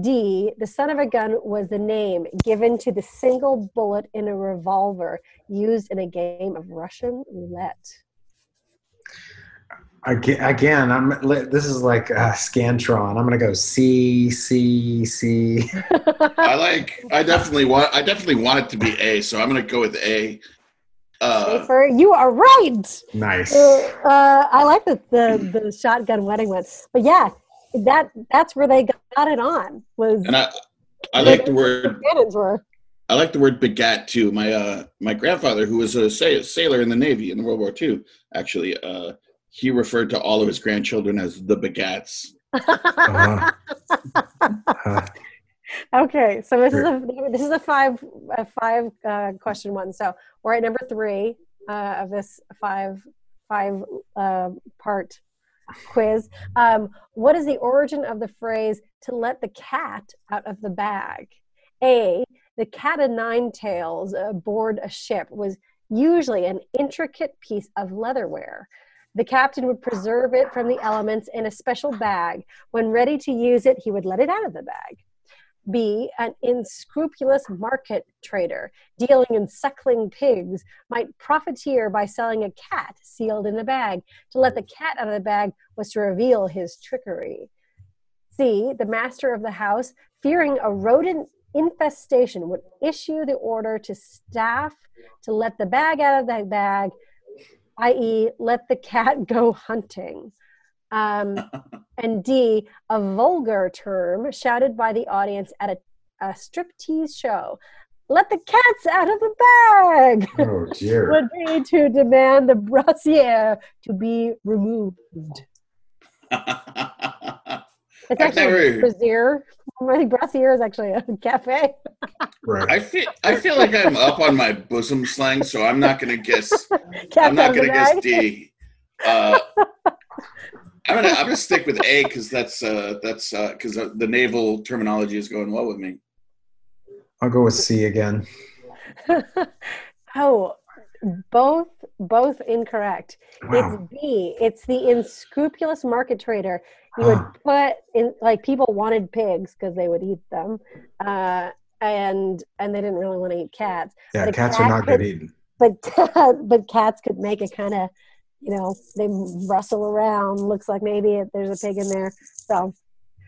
D, the son of a gun was the name given to the single bullet in a revolver used in a game of Russian roulette. Again, again, I'm. This is like uh, Scantron. I'm gonna go C C C. I like. I definitely want. I definitely want it to be A, so I'm gonna go with A. Uh, Schaefer, you are right. Nice. Uh, uh, I like the, the the shotgun wedding one, but yeah, that that's where they got it on. Was and I, I like the word. cannons were. I like the word begat too. My uh, my grandfather, who was a sailor in the Navy in the World War II, actually, uh, he referred to all of his grandchildren as the begats. Uh-huh. Uh, Okay, so this is a this is a five a five uh, question one. So we're at number three uh, of this five five uh, part quiz. Um, what is the origin of the phrase "to let the cat out of the bag"? A. The cat o' nine tails aboard a ship was usually an intricate piece of leatherware. The captain would preserve it from the elements in a special bag. When ready to use it, he would let it out of the bag. B, an unscrupulous market trader dealing in suckling pigs might profiteer by selling a cat sealed in a bag. To let the cat out of the bag was to reveal his trickery. C, the master of the house, fearing a rodent infestation, would issue the order to staff to let the bag out of the bag, i.e., let the cat go hunting. Um, and D, a vulgar term shouted by the audience at a, a striptease show. Let the cats out of the bag oh dear. would be to demand the brassiere to be removed. It's actually never- a brassiere. I think brassiere is actually a cafe. Right. I feel. I feel like I'm up on my bosom slang, so I'm not gonna guess. Cats I'm not out of the gonna guess. D. Uh, I'm gonna. I'm gonna stick with A because that's uh, that's because uh, the naval terminology is going well with me. I'll go with C again. oh, both both incorrect. Wow. It's B. It's the unscrupulous market trader. You would Ah. put in like people wanted pigs because they would eat them, uh, and and they didn't really want to eat cats. Yeah, the cats are not could- good eating. But but cats could make a kind of, you know, they rustle around. Looks like maybe it, there's a pig in there. So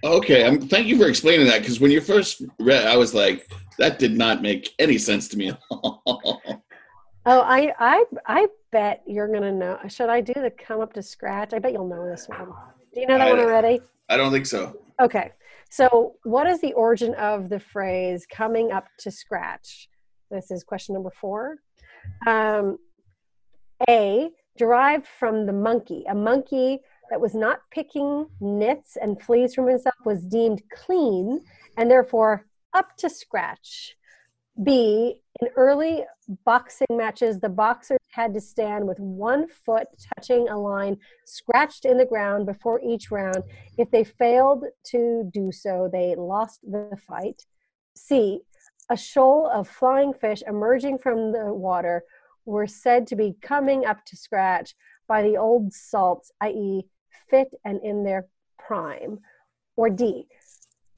Okay, um, thank you for explaining that because when you first read, I was like, that did not make any sense to me at all. Oh, I, I, I bet you're gonna know. Should I do the come up to scratch? I bet you'll know this one. Do you know that I- one already? I don't think so. Okay. So, what is the origin of the phrase "coming up to scratch"? This is question number four. Um, a derived from the monkey. A monkey that was not picking nits and fleas from himself was deemed clean and therefore up to scratch. B, in early boxing matches, the boxers had to stand with one foot touching a line scratched in the ground before each round. If they failed to do so, they lost the fight. C, a shoal of flying fish emerging from the water were said to be coming up to scratch by the old salts, i.e., fit and in their prime. Or D,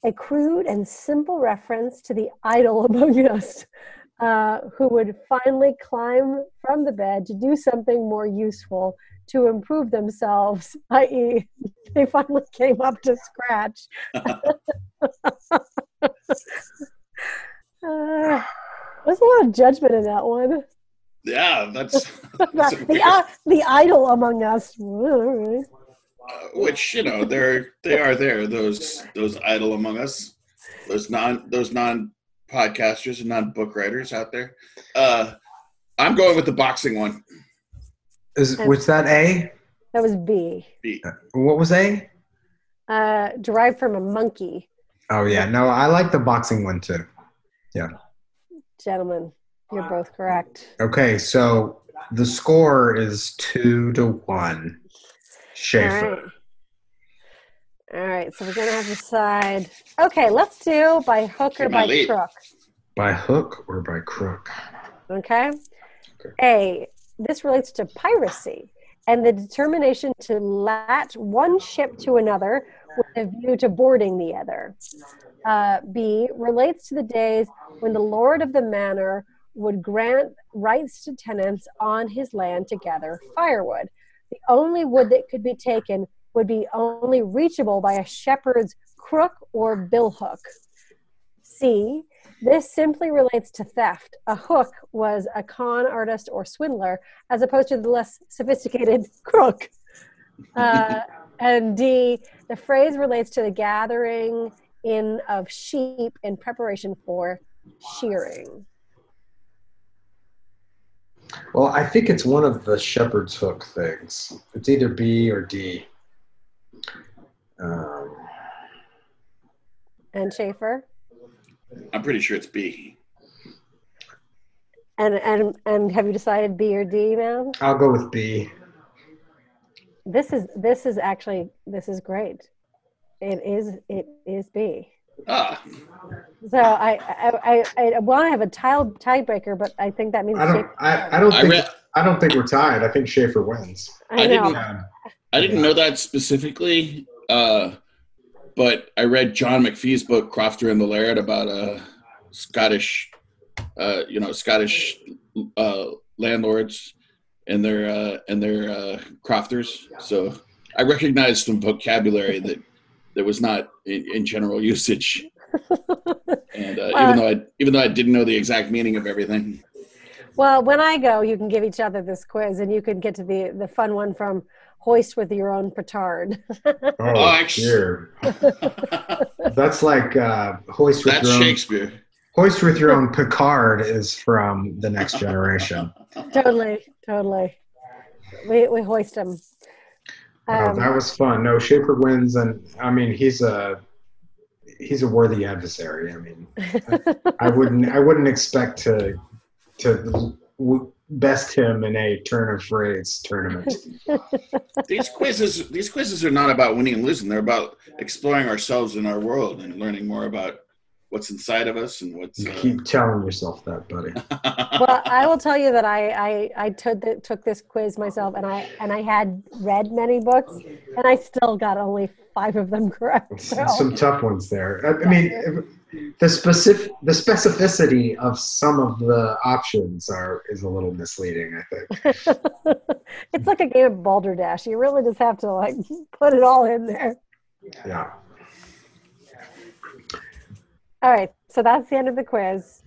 a crude and simple reference to the idle among us uh, who would finally climb from the bed to do something more useful to improve themselves, i.e., they finally came up to scratch. Uh, there's a lot of judgment in that one. Yeah, that's, that's the, uh, the idle among us. uh, which you know they're they are there those those idle among us, those non those non podcasters and non book writers out there. Uh, I'm going with the boxing one. Is was that A? That was B. B. What was A? Uh, derived from a monkey. Oh yeah, no, I like the boxing one too. Yeah gentlemen, you're both correct. Okay, so the score is two to one. All Schaefer. right. All right, so we're gonna have to decide. Okay, let's do by hook or by lead. crook. By hook or by crook? Okay. A. This relates to piracy. and the determination to latch one ship to another with a view to boarding the other. Uh, B relates to the days when the lord of the manor would grant rights to tenants on his land to gather firewood. The only wood that could be taken would be only reachable by a shepherd's crook or billhook. C. This simply relates to theft. A hook was a con artist or swindler, as opposed to the less sophisticated crook. Uh, and D. The phrase relates to the gathering in of sheep in preparation for shearing. Well, I think it's one of the shepherd's hook things. It's either B or D. Um, And Schaefer. I'm pretty sure it's B. And and and have you decided B or D, man? I'll go with B. This is this is actually this is great. It is it is B. Ah, So I I I, I want to have a tile tiebreaker, but I think that means I don't. Schaefer- I, I don't I think. read. I don't think we're tied. I think Schaefer wins. I I know. didn't- Yeah. I didn't know that specifically, uh, but I read John McPhee's book Crofter and the Laird about uh, Scottish, uh, you know, Scottish uh, landlords and their uh, and their uh, crofters. So I recognized some vocabulary that that was not in, in general usage. And uh, even though I even though I didn't know the exact meaning of everything, Well, when I go, you can give each other this quiz, and you can get to the the fun one from hoist with your own petard. Oh, actually- dear. That's like uh, hoist with that's your own. Shakespeare. Hoist with your own Picard is from the next generation. totally, totally. We we hoist them. Oh, Um, that was fun. No, Schaefer wins, and I mean he's a he's a worthy adversary. I mean, I wouldn't I wouldn't expect to to best him in a turn of phrase tournament. these quizzes these quizzes are not about winning and losing they're about exploring ourselves and our world and learning more about what's inside of us and what's You uh, keep telling yourself that, buddy. well, I will tell you that I I, I took the, took this quiz myself, and I and I had read many books, and I still got only five of them correct. So. Some tough ones there. I, I mean, the specific the specificity of some of the options are is a little misleading. I think. it's like a game of balderdash. You really just have to like put it all in there. Yeah. All right, so that's the end of the quiz.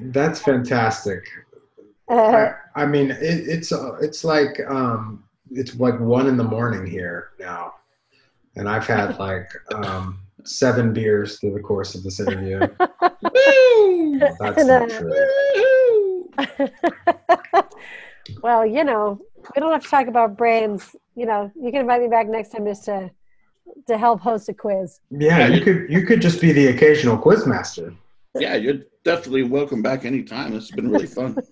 That's fantastic. Uh, I, I mean, it, it's uh, it's like um, it's like one in the morning here now, and I've had like um, seven beers through the course of this interview. That's not uh, true. well, you know, we don't have to talk about brains. You know, you can invite me back next time just to to help host a quiz. Yeah, you could you could just be the occasional quiz master. yeah you're definitely welcome back anytime it's been really fun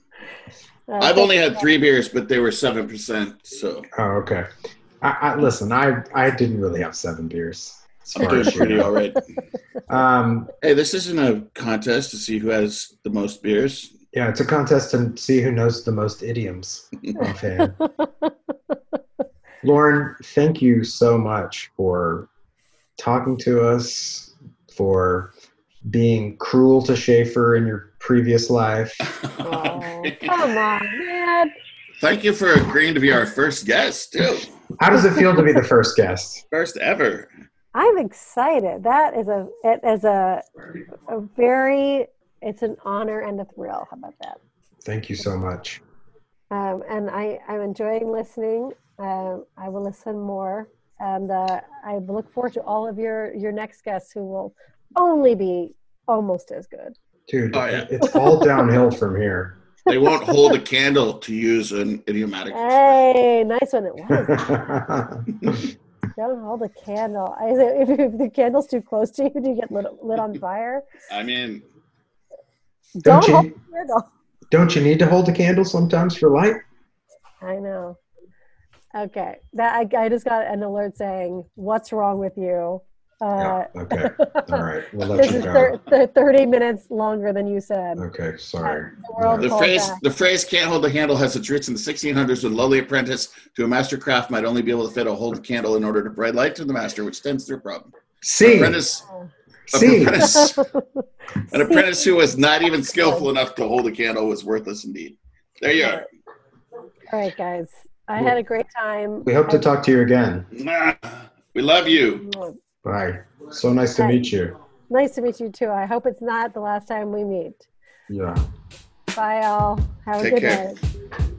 Uh, i've only had three beers but they were 7% so Oh, okay. I, I listen. I I didn't really have seven beers. as i'm doing pretty all right Um, hey this isn't a contest to see who has the most beers yeah, it's a contest to see who knows the most idioms offhand. Lauren, thank you so much for talking to us, for being cruel to Schaefer in your previous life. Oh, come on, man. thank you for agreeing to be our first guest too How does it feel to be the first guest? first ever I'm excited. That is a it is a a very it's an honor and a thrill. How about that? Thank you so much. Um, and I I'm enjoying listening. Um, I will listen more, and uh, I look forward to all of your your next guests who will only be almost as good. Dude, Oh, yeah. it's all downhill from here. they won't hold a candle to use an idiomatic Hey, nice one. It was. Don't hold a candle. I, if, if the candle's too close to you, do you get lit, lit on fire? i mean Don't Don't you- hold the candle. Don't you need to hold a candle sometimes for light? I know. Okay, that I, I just got an alert saying, "What's wrong with you?" Uh, Yeah. Okay. All right. We'll let this you is go. thir- thir- 30 minutes longer than you said. Okay. Sorry. The world The phrase back. the phrase can't hold the candle has its roots in the 1600s when a lowly apprentice to a master craft might only be able to fit a hold candle in order to provide light to the master, which tends their problem. C. Apprentice, C. apprentice, an apprentice who was not even skillful enough to hold a candle was worthless indeed. There you are. All right, guys. I had a great time. We hope to talk to you again. We love you. Bye. So nice to meet you. Nice to meet you too. I hope it's not the last time we meet. Yeah. Bye, all. Have a good care. night.